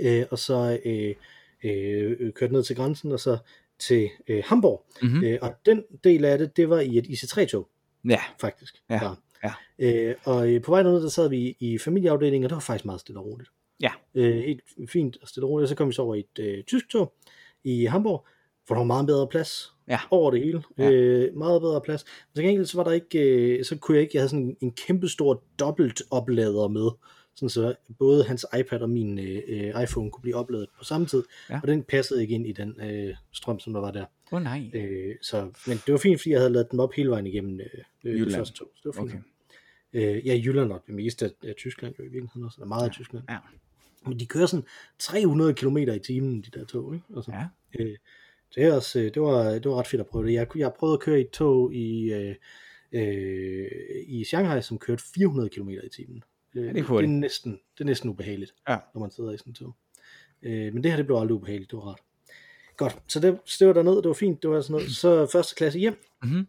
øh, og så øh, øh, kørte ned til grænsen, og så til øh, Hamburg. Mm-hmm. Øh, og den del af det, det var i et IC3-tog Ja. faktisk. Ja, Bare. ja. Øh, og øh, på vej derned, der sad vi i familieafdelingen, og det var faktisk meget stille og roligt. Ja. Øh, helt fint og stille og roligt. Og så kom vi så over i et øh, tysk tog i Hamburg, hvor der var meget bedre plads Ja. over det hele. Ja. Øh, meget bedre plads. Men til gengæld så var der ikke, øh, så kunne jeg ikke, jeg havde sådan en, en kæmpe stor dobbelt oplader med, sådan så både hans iPad og min øh, øh, iPhone kunne blive opladet på samme tid, Ja. og den passede ikke ind i den øh, strøm, som der var der. Åh oh, nej. Øh, så, men det var fint, fordi jeg havde lavet dem op hele vejen igennem øh, øh, det Jylland. første tog. Så det var fint. Okay. Øh, ja, Jylland og det meste af, af Tyskland jo i virkeligheden også. Der er meget af Tyskland. Ja. Men de kører sådan 300 km i timen, de der tog. Ikke? Altså, Ja. øh, det, er også, øh, det, var, det var ret fedt at prøve det. Jeg, jeg har prøvet at køre i et tog i, øh, øh, i Shanghai, som kørte 400 km i timen. Øh, det er det, er næsten, det er næsten ubehageligt, Ja. når man sidder i sådan et tog. Øh, men det her, det blev aldrig ubehageligt. Det var rart. Godt, så det, så det var dernede, det var fint, det var sådan noget. Så første klasse hjem, Mm-hmm.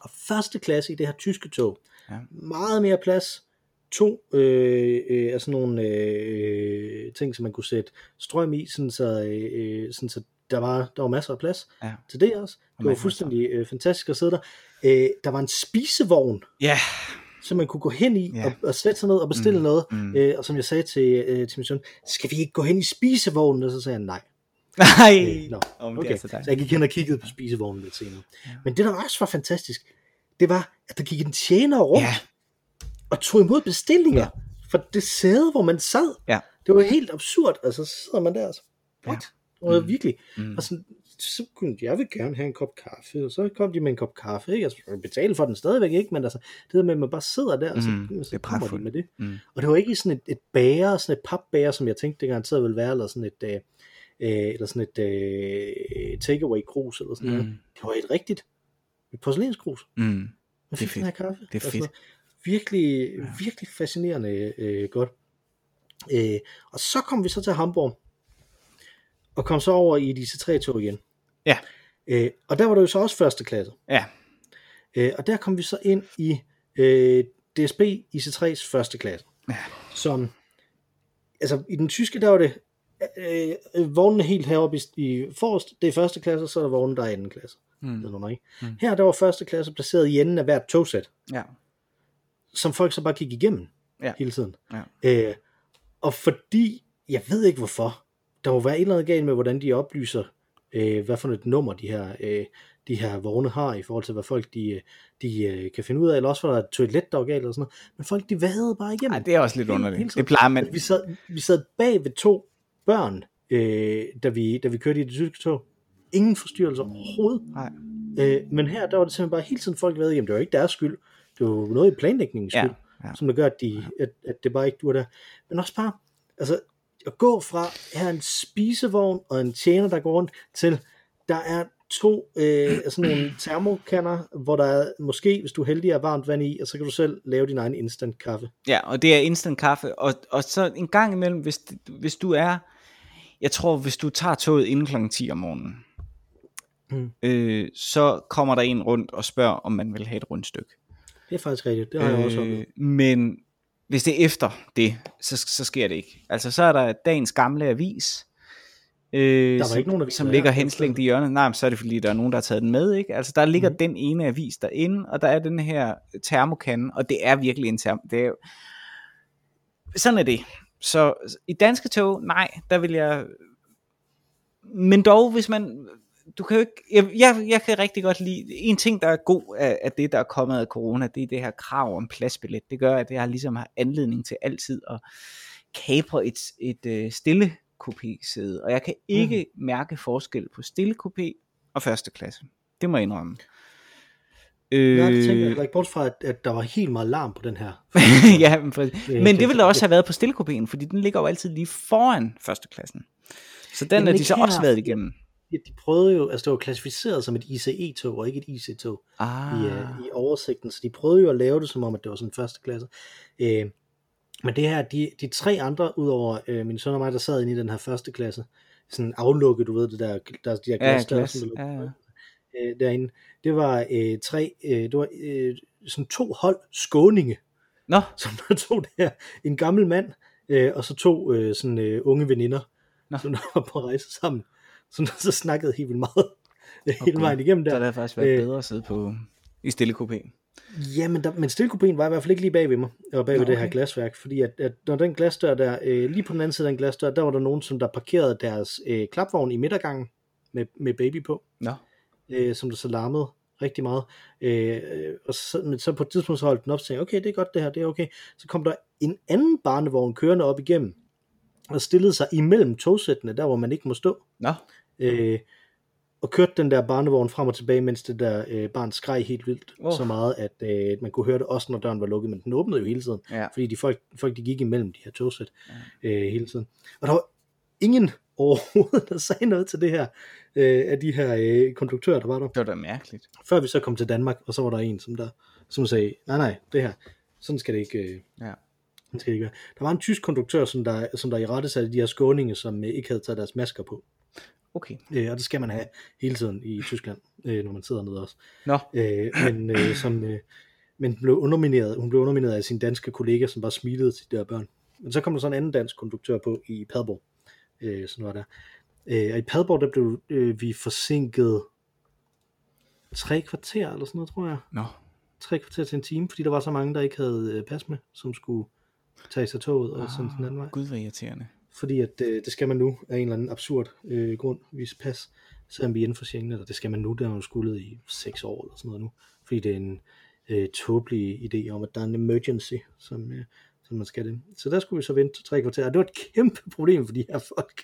og første klasse i det her tyske tog, Ja. meget mere plads, to øh, øh, af sådan nogle øh, ting, som man kunne sætte strøm i, sådan så, øh, sådan så der, var, der var masser af plads Ja. til det også. Det var fuldstændig øh, fantastisk at sidde der. Øh, der var en spisevogn, Ja. som man kunne gå hen i Ja. og, og sætte sig ned og bestille Mm, noget. mm. Øh, og som jeg sagde til, øh, til min søn, skal vi ikke gå hen i spisevognen? Og så sagde han nej. Nej. Øh, Om det Okay, så så jeg gik hen og kiggede på spisevognen lidt senere. Ja. Men det der også var fantastisk, det var, at der gik en tjener rundt Ja. og tog imod bestillinger Ja. fra det sæde, hvor man sad. Ja. Det var helt absurd, altså så sidder man der og så, what? Var Mm. virkelig, Mm. og sådan, så kunne jeg vil gerne have en kop kaffe, og så kom de med en kop kaffe, ikke? Altså, jeg betale for den stadigvæk ikke, men altså, det der med, at man bare sidder der, og så, Mm, så det er kommer de med det. Mm. Og det var ikke sådan et, et bære, sådan et papbære, som jeg tænkte, det garanteret ville være, eller sådan et, øh, øh, eller sådan et øh, takeaway krus eller sådan Mm. noget. Det var et rigtigt et porcelænskrus. Mm. Det er fedt. den her kaffe. Det er og sådan fedt. Virkelig, virkelig fascinerende øh, godt. Øh, og så kom vi så til Hamburg, og kom så over i disse tre tog igen. Ja. Øh, og der var det jo så også første klasse. Ja. Øh, og der kom vi så ind i øh, DSB IC3's første klasse. Ja. Som, altså i den tyske, der var det øh, øh, vognene helt heroppe i, i forrest, det er første klasse, så er der vogne, der er anden klasse. Mm. Det er ikke. Mm. Her der var første klasse placeret i enden af hvert togsæt, Ja. som folk så bare gik igennem Ja. hele tiden. Ja. Øh, og fordi, jeg ved ikke hvorfor, der må være et eller andet galt med, hvordan de oplyser, øh, hvad for et nummer de her, øh, de her vogne har, i forhold til, hvad folk de, øh, de øh, kan finde ud af, eller også var der et toilet, der var galt, eller sådan noget. Men folk, de vadede bare igennem. Ej, det er også lidt underligt. Det plejer man. Vi, sad, vi sad bag ved to børn, øh, da, vi, da vi kørte i det tyske tog. Ingen forstyrrelser overhovedet. Nej. Øh, men her, der var det simpelthen bare hele tiden folk ved, jamen det var ikke deres skyld. Det var noget i planlægningens Ja, skyld, ja. som der gør, at, de, at, at det bare ikke du der. Men også bare, altså, at gå fra her er en spisevogn og en tjener, der går rundt, til der er to øh, altså nogle termokanner, hvor der er, måske, hvis du er heldig, er varmt vand i, og så kan du selv lave din egen instant kaffe. Ja, og det er instant kaffe. Og, og så en gang imellem, hvis, hvis du er, jeg tror, hvis du tager toget inden kl. 10 om morgenen, mm. øh, så kommer der en rundt og spørger, om man vil have et rundstykke. Det er faktisk rigtigt, det har jeg også oplevet. Øh, men hvis det er efter det, så, så sker det ikke. Altså så er der dagens gamle avis, øh, var som, ikke nogen aviser som ligger henslængt i hjørnet. Nej, men så er det fordi, der er nogen, der har taget den med. Ikke? Altså der ligger mm. den ene avis derinde, og der er den her termokande, og det er virkelig en term. Det er, sådan er det. Så i danske tog, nej, der vil jeg... Men dog, hvis man... Du kan jo ikke... Jeg, jeg, jeg kan rigtig godt lide... En ting, der er god af, af det, der er kommet af corona, det er det her krav om pladsbillet. Det gør, at jeg ligesom har anledning til altid at kapre et, et øh, stille sæde. Og jeg kan ikke mm. mærke forskel på stille kopé og første klasse. Det må jeg indrømme. Øh, Nej, det tænker jeg ikke, bort fra, at, at der var helt meget larm på den her. ja, men, for, men det ville der også have været på stillekopien, fordi den ligger jo altid lige foran førsteklassen. Så den Jamen er de så her, også været igennem. Ja, de prøvede jo, altså det var klassificeret som et ICE-tog, og ikke et IC-tog Ah, i, uh, i oversigten, så de prøvede jo at lave det som om, at det var sådan første klasse. Øh, men det her, de, de tre andre, udover øh, min søn og mig, der sad inde i den her første klasse, sådan aflukket, du ved det der, der de her ja, glas, der, glas. som der Ja, ja. øh, derinde, det var øh, tre, øh, det var øh, sådan to hold skåninge, Nå, som der tog det her, en gammel mand, øh, og så to øh, sådan øh, unge veninder, Nå. som der var på rejse sammen, der så snakkede helt vildt meget øh, hele Okay. vejen igennem der der. havde faktisk været Øh. bedre at sidde på i stillekopé. Ja, men, der, men stillekopien var i hvert fald ikke lige bag ved mig, og bag ved Nå, det her okay. glasværk, fordi at, at når den glasdør der, øh, lige på den anden side af den glasdør, der var der nogen, som der parkerede deres øh, klapvogn i midtergangen med, med baby på, Nå, øh, som der så larmede rigtig meget. Øh, og så, men så på et tidspunkt så holdt den op og sagde, okay, det er godt det her, det er okay. Så kom der en anden barnevogn kørende op igennem, og stillede sig imellem togsættene, der hvor man ikke må stå, nå, øh, og kørte den der barnevogn frem og tilbage, mens det der øh, barn skreg helt vildt, oh. så meget, at øh, man kunne høre det også, når døren var lukket, men den åbnede jo hele tiden, ja. fordi de folk, folk de gik imellem de her togsæt øh, hele tiden. Og der var ingen overhovedet, der sagde noget til det her, øh, af de her øh, konduktører, der var der. Det var da mærkeligt. Før vi så kom til Danmark, og så var der en, som der som sagde, nej nej, det her, sådan skal det ikke, øh, Ja. Sådan skal ikke være. Der var en tysk konduktør, som der, som der i rette satte de her skåninge, som øh, ikke havde taget deres masker på. Okay. Øh, og det skal man have hele tiden i Tyskland, øh, når man sidder nede også. Nå, Øh, men øh, som, øh, men blev undermineret, hun blev undermineret af sin danske kollega, som bare smilede til de der børn. Men så kom der så en anden dansk konduktør på i Padborg. Øh, sådan var der. Øh, og i Padborg, der blev øh, vi forsinket tre kvarter, eller sådan noget, tror jeg. nå. Tre kvarter til en time, fordi der var så mange, der ikke havde øh, pas med, som skulle tage sig toget og sådan den anden vej. Gud, hvor irriterende. Fordi at øh, det skal man nu af en eller anden absurd øh, grund vise pas, selvom vi er inden for Schengen, eller det skal man nu, der har man skuldet i seks år eller sådan noget nu, fordi det er en øh, tåbelig idé om, at der er en emergency, som, øh, som man skal det. Så der skulle vi så vente tre kvarter, og det var et kæmpe problem for de her folk,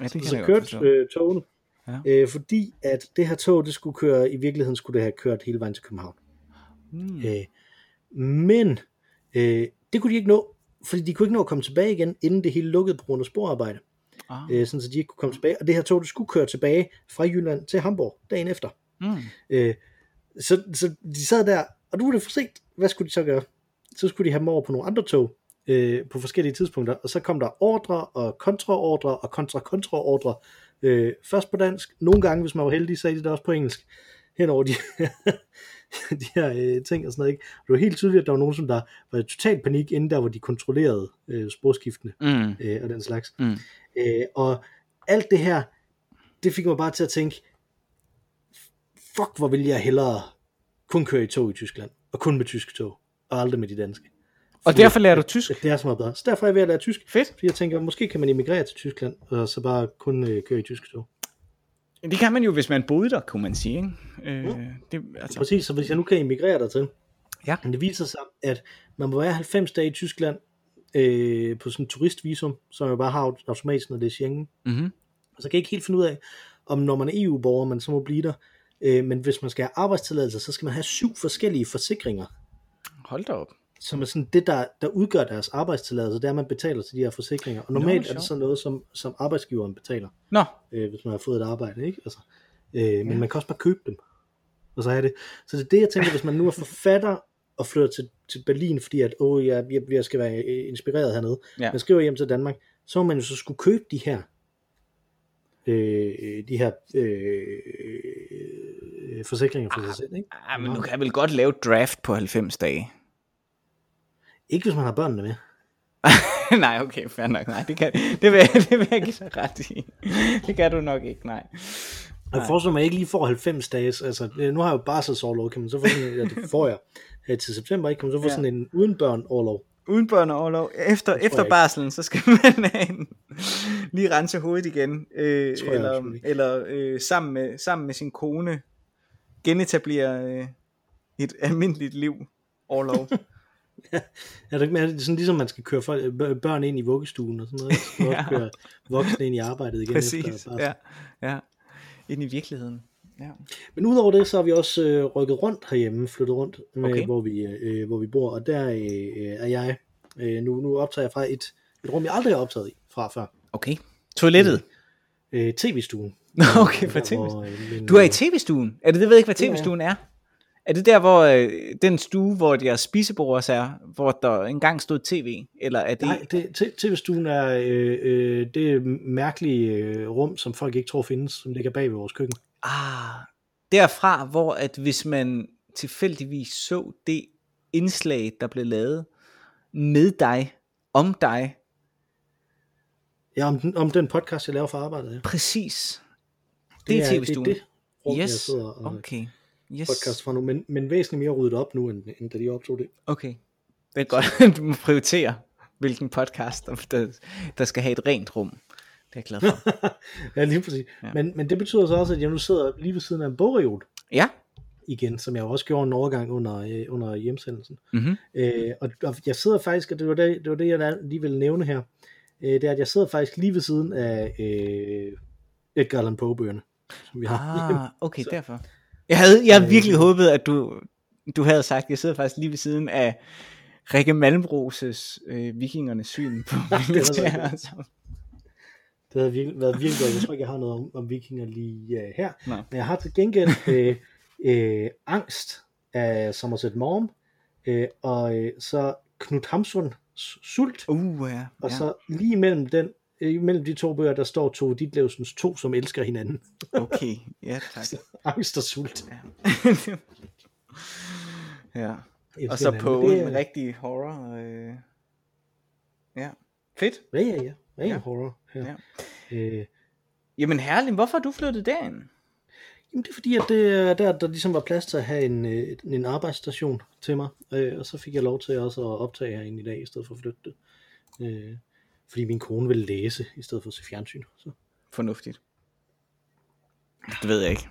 Ja, det så godt kørte øh, togene, Ja. øh, fordi at det her tog, det skulle køre, i virkeligheden skulle det have kørt hele vejen til København. Mm. Øh, men øh, det kunne de ikke nå, fordi de kunne ikke nå at komme tilbage igen, inden det hele lukkede på grund af sporarbejde Ah. øh, sådan så de ikke kunne komme tilbage. Og det her tog, det skulle køre tilbage fra Jylland til Hamburg dagen efter. Mm. Øh, så, så de sad der, og nu var det for sent. Hvad skulle de så gøre? Så skulle de have dem over på nogle andre tog øh, på forskellige tidspunkter, og så kom der ordre og kontraordre og kontra-kontraordre. Øh, først på dansk, nogle gange, hvis man var heldig, sagde de det også på engelsk, hen over de, de her øh, ting og sådan noget. Ikke? Og det var helt tydeligt, at der var nogen, som der var i total panik, inden der, hvor de kontrollerede øh, sprogskiftene Mm. øh, og den slags. Mm. Øh, og alt det her, det fik mig bare til at tænke, fuck, hvor vil jeg hellere kun køre i tog i Tyskland, og kun med tyske tog, og aldrig med de danske. Og Fordi derfor lærer du tysk? Det er så meget bedre. Så derfor er jeg ved at lære tysk, Fedt. fordi jeg tænker, måske kan man emigrere til Tyskland, og så bare kun øh, køre i tyske tog. Det kan man jo, hvis man boede der, kunne man sige. Ikke? Øh, det, altså, Præcis, så hvis jeg nu kan emigrere dertil, Ja. men det viser sig, at man må være 90 dage i Tyskland øh, på sådan en turistvisum, som jeg bare har aut- automatisk, når det er Schengen. mm-hmm. Og så kan jeg ikke helt finde ud af, om når man er EU-borger, man så må blive der. Øh, men hvis man skal have arbejdstilladelse, så skal man have syv forskellige forsikringer, Hold da op. som er sådan det, der, der udgør deres arbejdstilladelse, det er, at man betaler til de her forsikringer. Og normalt hvor er det sådan noget, som, som arbejdsgiveren betaler, Nå, øh, hvis man har fået et arbejde. Ikke? Altså, øh, men man kan også bare købe dem, og så er det. Så det er det, jeg tænker, hvis man nu er forfatter og flytter til, til Berlin, fordi at, åh, jeg, jeg, jeg skal være øh, inspireret hernede, Ja. man skriver hjem til Danmark, så må man jo så skulle købe de her øh, de her øh, øh, forsikringer for sig selv. Ikke? Ah, men du kan vel godt lave draft på 90 dage. Ikke hvis man har børnene med. nej, okay, fair nok. Nej, det, kan, det, vil, det vil jeg give dig ret i. Det kan du nok ikke, nej. Jeg forestiller mig, at jeg ikke lige får 90 dage. Altså, øh, nu har jeg jo barselsårlov, kan man så få sådan en, ja, det får jeg øh, til september, ikke? Kan man så få Ja. sådan en uden børn overlov. Uden børn overlov. Efter, efter ikke. barselen, så skal man en, lige rense hovedet igen. Øh, jeg eller ikke. eller øh, sammen, med, sammen med sin kone genetablere øh, et almindeligt liv. Overlov. Er det ikke mere, det er sådan ligesom man skal køre folk, bør- børn ind i vuggestuen og sådan noget. Så man Ja. køre voksne ind i arbejdet igen. Præcis. Efter barsel. Ja, ja. Ind i virkeligheden. Ja. Men udover det, så har vi også øh, rykket rundt herhjemme, flyttet rundt, med, Okay. hvor, vi, øh, hvor vi bor, og der øh, er jeg, øh, nu, nu optager jeg fra et, et rum, jeg aldrig har optaget i fra før, Okay. Toilettet. øh, tv-stuen. Nå, okay, fra øh, min, Du er i øh, tv-stuen. Er det det, ved ikke, hvad tv-stuen er? Er det der, hvor øh, den stue, hvor deres spisebord også er, hvor der engang stod tv? Eller er det... Nej, det, tv-stuen er øh, øh, det mærkelige øh, rum, som folk ikke tror findes, som ligger bag ved vores køkken. Ah, derfra, hvor at hvis man tilfældigvis så det indslag, der blev lavet med dig, om dig, Ja, om den, om den podcast, jeg laver for arbejdet. Ja. præcis. Det, er tv-stuen. Det det rum, jeg yes, sidder og okay. Yes, podcast fra nu, men, men væsentligt mere ryddet op nu, end, end da de optog det. okay. Det er godt, du må prioritere, hvilken podcast, der, der skal have et rent rum. Det er jeg glad for. ja, lige præcis. Ja. Men, men det betyder så også, at jeg nu sidder lige ved siden af en bogreol Ja. igen, som jeg også gjorde en overgang under, øh, under hjemsendelsen. Mm-hmm. Øh, og, og jeg sidder faktisk, og det var det, det, var det jeg lige ville nævne her, øh, det er, at jeg sidder faktisk lige ved siden af øh, Edgar Allan Poe-bøgerne, som vi har. Ah, okay, så. derfor. Jeg havde, jeg havde Øh. virkelig håbet, at du, du havde sagt, jeg sidder faktisk lige ved siden af Rikke Malmbroses øh, Vikingernes syn på militæret. Så- Det havde virkelig, været virkelig godt. Jeg tror ikke, jeg har noget om, om vikinger lige uh, her. Nå. Men jeg har til gengæld øh, øh, Angst af Somerset Maugham, øh, og øh, så Knut Hamsun Sult, Uh, ja. og ja. så lige mellem den øh, mellem de to bøger, der står to Ditlevsens to, som elsker hinanden. Okay, ja tak. Angst og sult. ja. elsker Og så hinanden. på Det er- en rigtig horror. Øh... Ja, fedt. Ja, ja, ja. Ja. ja. horror. Ja. Ja. Ja. Øh, Jamen herligt, hvorfor har du flyttet derind? Jamen det er fordi, at det, er der, der ligesom var plads til at have en, øh, en arbejdsstation til mig, øh, og så fik jeg lov til også at optage herinde i dag, i stedet for at flytte det. Øh, fordi min kone ville læse, i stedet for at se fjernsyn. Så. Fornuftigt. Det ved jeg ikke.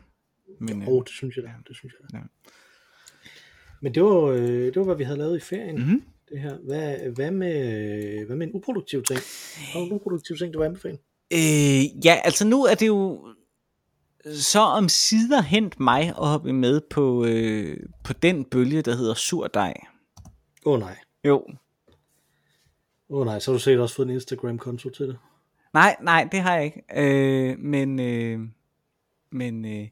Men, øh, Oh, det synes jeg da. Det synes jeg da. Ja. Men det var, øh, det var, hvad vi havde lavet i ferien. Mhm. Det her. Hvad, hvad, med, hvad med en uproduktiv ting? Har du en uproduktiv ting, du vil anbefale? Øh, ja, altså nu er det jo så om sider hent mig at hoppe med på, øh, på den bølge, der hedder surdej. Åh oh, nej. Jo. Åh oh, nej, så har du sikkert også fået en Instagram-konto til det. Nej, nej, det har jeg ikke. Øh, men øh, men, øh,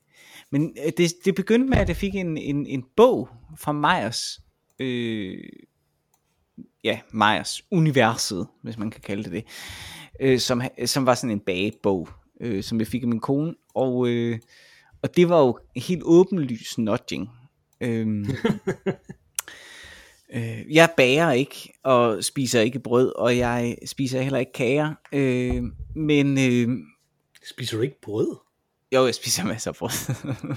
men øh, det, det begyndte med, at jeg fik en, en, en bog fra Meyers. Øh, ja, Meyers Universet, hvis man kan kalde det det. Øh, som, som var sådan en bagebog, øh, som jeg fik af min kone. Og, øh, og det var jo helt åbenlyst nudging. Øh, Øh, jeg bager ikke og spiser ikke brød, og jeg spiser heller ikke kager. Øh, men øh, Spiser du ikke brød? jo, jeg spiser masser af brød.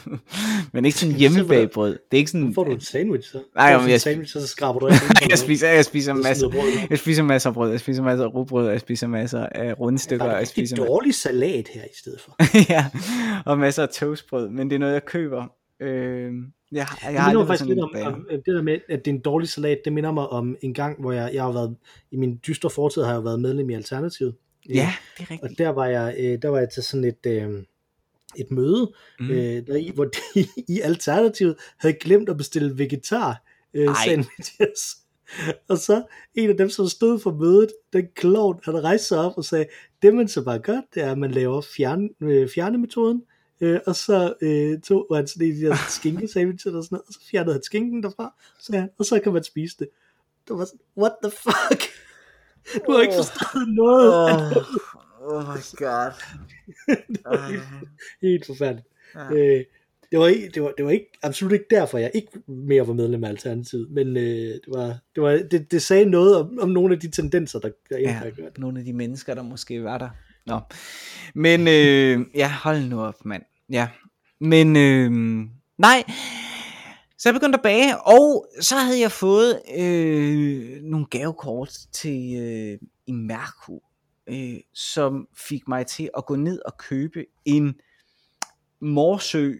men ikke sådan hjemmebagt brød. Det er ikke sådan... Nu får du en sandwich, så. Nej, men en jeg- sandwich, så skraber du ikke. jeg spiser, jeg spiser masser, jeg spiser masser af brød. Jeg spiser masser af rugbrød. Jeg spiser masser af rundstykker. Der er Jeg spiser dårlig salat her i stedet for. ja, og masser af toastbrød. Men det er noget, jeg køber. Øh, jeg, jeg Det minder mig faktisk lidt om, om, det der med, at det er en dårlig salat, det minder mig om en gang, hvor jeg, jeg har været, i min dystre fortid har jeg været medlem i Alternativet. Ja, det er Og rigtigt. der var jeg, øh, der var jeg til sådan et, øh, et møde, Mm. mm. øh, der i, hvor de i Alternativet havde glemt at bestille vegetar øh, Ej. sandwiches. Og så en af dem, som stod for mødet, den klovn, han rejste sig op og sagde, det man så bare gør, det er, at man laver fjern, øh, fjernemetoden, øh, og så øh, tog han sådan en af de der skinkesandwiches og sådan noget, og så fjernede han skinken derfra, så han, og så kan man spise det. Det var sådan, what the fuck? Du har ikke forstået noget. Oh, oh my god. Helt forfærdeligt. Ja. Øh, det, var ikke, det, var, det var ikke, absolut ikke derfor, jeg ikke mere var medlem af Alternativet, men øh, det, var, det, var, det, det sagde noget om, om nogle af de tendenser, der, der ja, har gjort. nogle af de mennesker, der måske var der. Nå. Men øh, ja, hold nu op, mand. Ja. Men øh, nej, så jeg begyndte at bage, og så havde jeg fået øh, nogle gavekort til øh, i Mærko, øh, som fik mig til at gå ned og købe en Morsø,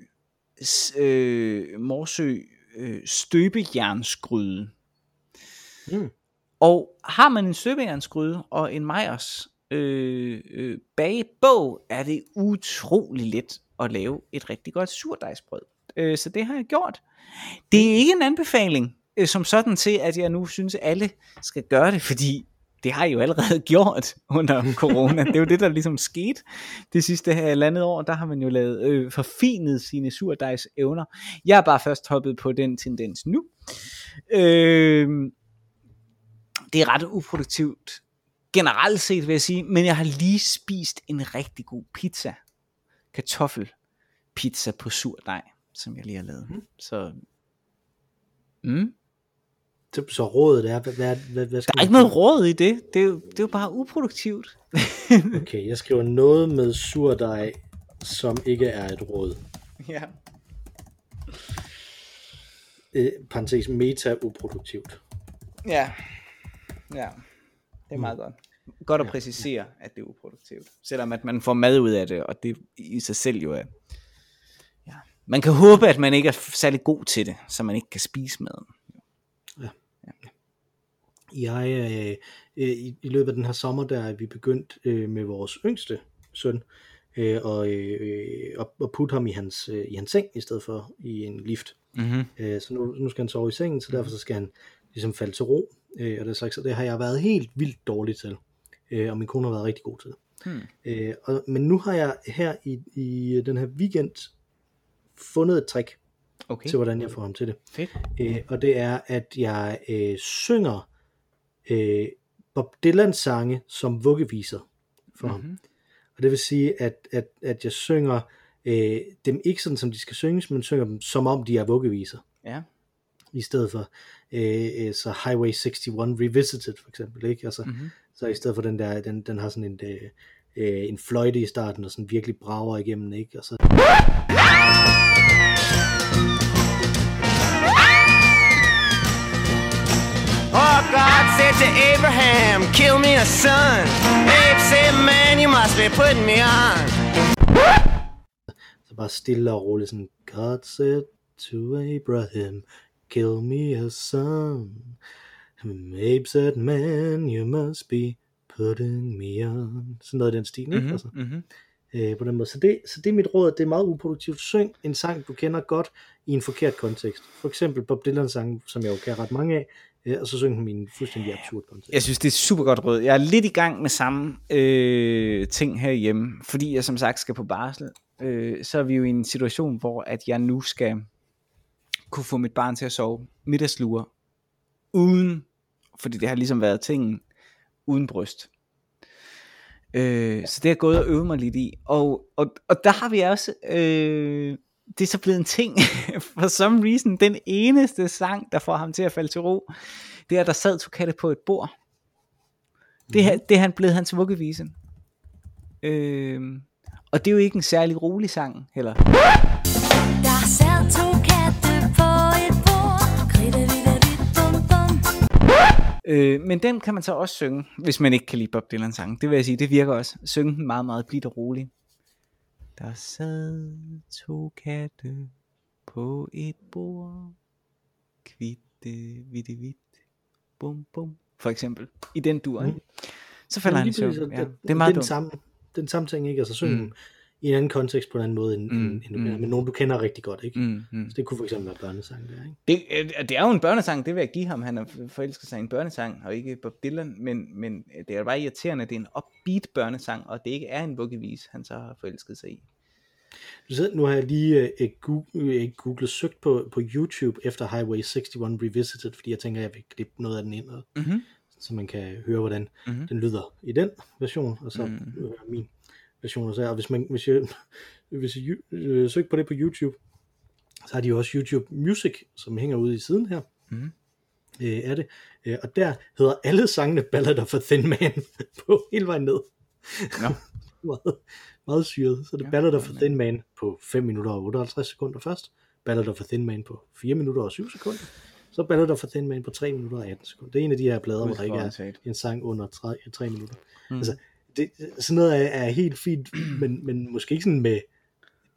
øh, Morsø øh, støbejernsgryde. Mm. Og har man en støbejernsgryde og en Meyers øh, øh, bagebog, er det utrolig let at lave et rigtig godt surdejsbrød. Øh, så det har jeg gjort. Det er ikke en anbefaling øh, som sådan til, at jeg nu synes, at alle skal gøre det, fordi det har I jo allerede gjort under corona. det er jo det, der ligesom skete det sidste halvandet år. Der har man jo lavet øh, forfinet sine surdejs evner. Jeg er bare først hoppet på den tendens nu. Øh, det er ret uproduktivt generelt set, vil jeg sige, men jeg har lige spist en rigtig god pizza. Kartoffelpizza på surdej, som jeg lige har lavet. Mm. Så, mm. Så, så rådet er, hvad, hvad, hvad, hvad skal Der er ikke noget råd i det. Det er jo, det er jo bare uproduktivt. Okay, jeg skriver noget med surdej, som ikke er et råd. ja. Øh, parentes meta uproduktivt. Ja. Ja. Det er meget godt. Godt at præcisere, at det er uproduktivt. Selvom at man får mad ud af det, og det i sig selv jo er... Ja. Man kan håbe, at man ikke er særlig god til det, så man ikke kan spise maden. Jeg, øh, øh, i, i løbet af den her sommer, der er vi begyndt øh, med vores yngste søn, øh, og, øh, og, og putte ham i hans, øh, i hans seng, i stedet for i en lift. Mm-hmm. Øh, så nu, nu skal han sove i sengen, så derfor så skal han ligesom falde til ro. Øh, og det, så det har jeg været helt vildt dårlig til. Øh, og min kone har været rigtig god til det. Hmm. Øh, og, men nu har jeg her i, i den her weekend fundet et trick Okay, til, hvordan jeg får ham til det. fedt. Øh, og det er, at jeg øh, synger øh, Bob Dylan sange som vuggeviser for mm-hmm. ham. Og det vil sige, at, at, at jeg synger øh, dem ikke sådan, som de skal synges, men synger dem, som om de er vuggeviser. Ja. I stedet for øh, øh, så Highway 61 Revisited for eksempel. Ikke? Altså, Mhm. Så i stedet for den der, den, den har sådan en, øh, øh, en fløjte i starten, og sådan virkelig brager igennem, ikke? Og så, Oh, God said to Abraham, kill me a son. Abe said, man, you must be putting me on. så bare stille og roligt sådan, God said to Abraham, kill me a son. Abe said, man, you must be putting me on. Sådan noget i den stil, ikke? Mm-hmm. Altså, Mm-hmm. øh, på den måde. Så det, så det er mit råd, det er meget uproduktivt. Syng en sang, du kender godt i en forkert kontekst. For eksempel Bob Dylan sang, som jeg jo kan ret mange af, øh, og så syng den i en fuldstændig absurd kontekst. Jeg synes, det er super godt råd. Jeg er lidt i gang med samme øh, ting herhjemme, fordi jeg som sagt skal på barsel. Øh, så er vi jo i en situation, hvor at jeg nu skal kunne få mit barn til at sove middagslure uden, fordi det har ligesom været tingen, uden bryst. Øh, så det har jeg gået og øvet mig lidt i. Og, og, og der har vi også, øh, det er så blevet en ting, for some reason, den eneste sang, der får ham til at falde til ro, det er, der sad to katte på et bord. Det, mm. det er han blevet hans vuggevise. Øh, og det er jo ikke en særlig rolig sang heller. Øh, men den kan man så også synge, hvis man ikke kan lide Bob Dylan sang. Det vil jeg sige, det virker også. Synge den meget, meget blidt og roligt. Der sad to katte på et bord. Kvitte, vitte, vidt. Bum, bum. For eksempel. I den dur. Mm. Så falder han i søvn. Ja. det, Det er meget den dumt. samme, den samme ting, ikke? Altså synge Mm. I en anden kontekst på en anden måde, end, Mm, end, end mm. mm. men nogen du kender rigtig godt, ikke? Mm. Mm. Så det kunne for eksempel være børnesang der, ikke? Det, øh, det er jo en børnesang, det vil jeg give ham. Han er forelsket sig i en børnesang, og ikke Bob Dylan, men, men det er bare irriterende, at det er en upbeat børnesang, og det ikke er en vuggevis, han så har forelsket sig i. Du sidder, nu har jeg lige uh, Google, uh, googlet søgt på, på YouTube efter Highway 61 Revisited, fordi jeg tænker, jeg vil klippe noget af den ind, og, Mhm. så man kan høre, hvordan Mhm. mm. den lyder i den version, og så Mm. mm. høre min version. Og, så, og hvis man hvis jeg, hvis jeg uh, søger på det på YouTube, Så har de jo også YouTube Music, som hænger ude i siden her. Mhm. Øh, er det. Øh, og der hedder alle sangene Ballad of a Thin Man på hele vejen ned. Nå. meget, meget syret. Så er det Ja, Ballad of a jamen. Thin Man på 5 minutter og 58 sekunder først. Ballad of Thin Man på 4 minutter og 7 sekunder. Så Ballad of Thin Man på 3 minutter og 18 sekunder. Det er en af de her plader, hvor der ikke er en sang under 3, 3 minutter. Mm. Altså, det, sådan noget er, er helt fint, men, men måske ikke sådan med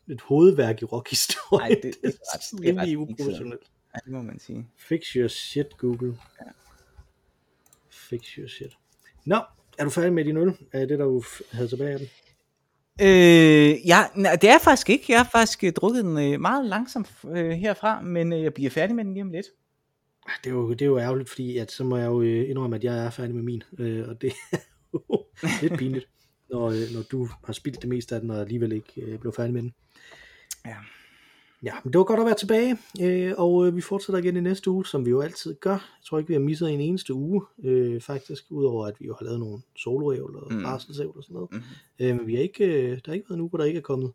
et hovedværk i rockhistorie. Ej, det- det er sådan det er rimelig fikset. uprofessionelt. Ja, det må man sige. Fix your shit, Google. Ja. Fix your shit. Nå, er du færdig med din øl? Er det, der du havde tilbage af den? Øh, ja, nej, det er faktisk ikke. Jeg har faktisk øh, drukket den øh, meget langsomt øh, herfra, men jeg bliver færdig med den lige om lidt. Det er jo, det er jo ærgerligt, fordi at, så må jeg jo indrømme, at jeg er færdig med min. Øh, og det lidt pinligt, når, øh, når du har spildt det meste af den, og alligevel ikke øh, blev færdig med den. Ja. Ja, men det var godt at være tilbage, øh, og øh, vi fortsætter igen i næste uge, som vi jo altid gør. Jeg tror ikke, vi har misset en eneste uge, øh, faktisk, udover at vi jo har lavet nogle soloævl og Mm. mm. barselsævl og sådan noget. Mhm. Øh, men vi har ikke, øh, der har ikke været en uge, hvor der ikke er kommet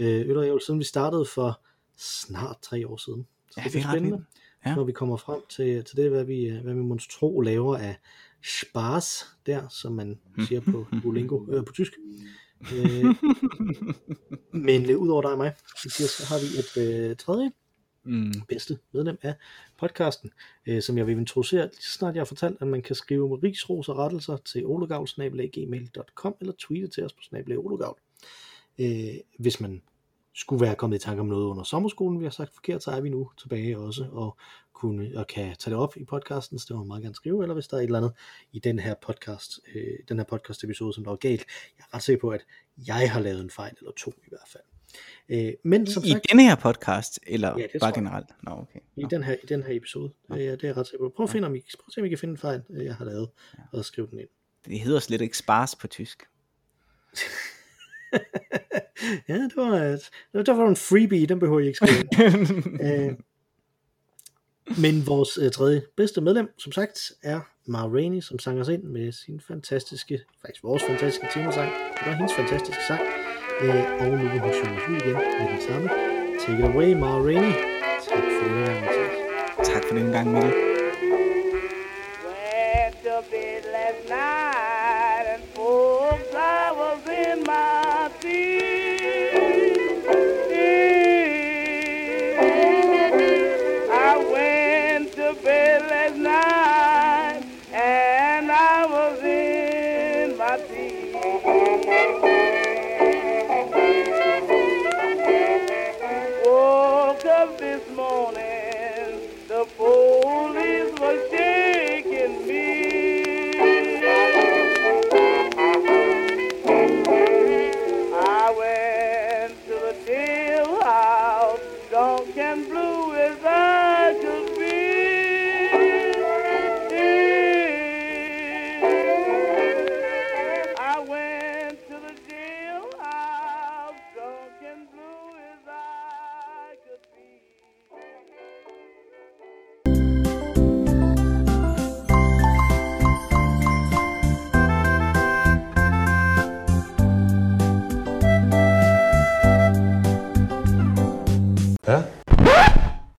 øh, øl siden vi startede for snart tre år siden. Så Ja, det er spændende. Ja. når vi kommer frem til, til det, hvad vi, øh, hvad vi må tro laver af spars der, som man siger på Duolingo, øh, på tysk. Øh, men øh, udover dig og mig, Mathias, så har vi et øh, tredje Mm. bedste medlem af podcasten, øh, som jeg vil introducere lige så snart jeg har fortalt, at man kan skrive rigsros og rettelser til olegavl.gmail.com eller tweete til os på snabelag øh, Hvis man skulle være kommet i tanke om noget under sommerskolen, vi har sagt forkert, så er vi nu tilbage også og, kunne, og kan tage det op i podcasten, så det må man meget gerne skrive, eller hvis der er et eller andet i den her podcast, øh, den her podcast episode, som der var galt. Jeg er ret sikker på, at jeg har lavet en fejl, eller to i hvert fald. Øh, men som I sagt, denne her podcast, eller Ja, bare generelt? Nå, okay. i Nå. den her, i den her episode. Ja, det er jeg ret sikker på. Prøv at, finde, om I, prøv at se, om I kan finde en fejl, øh, jeg har lavet, og skrive den ind. Det hedder slet ikke spars på tysk. ja, det var, et, der var en freebie, den behøver I ikke skrive øh, men vores øh, tredje bedste medlem, som sagt, er Mar Rainey, som sang os ind med sin fantastiske, faktisk vores fantastiske temasang. Det var hendes fantastiske sang. Øh, og nu vil hun synge os ud igen med den samme. Take it away, Mar Rainey. Tak for den gang, Mathias. tak for den gang, Mikkel. Went to bed last night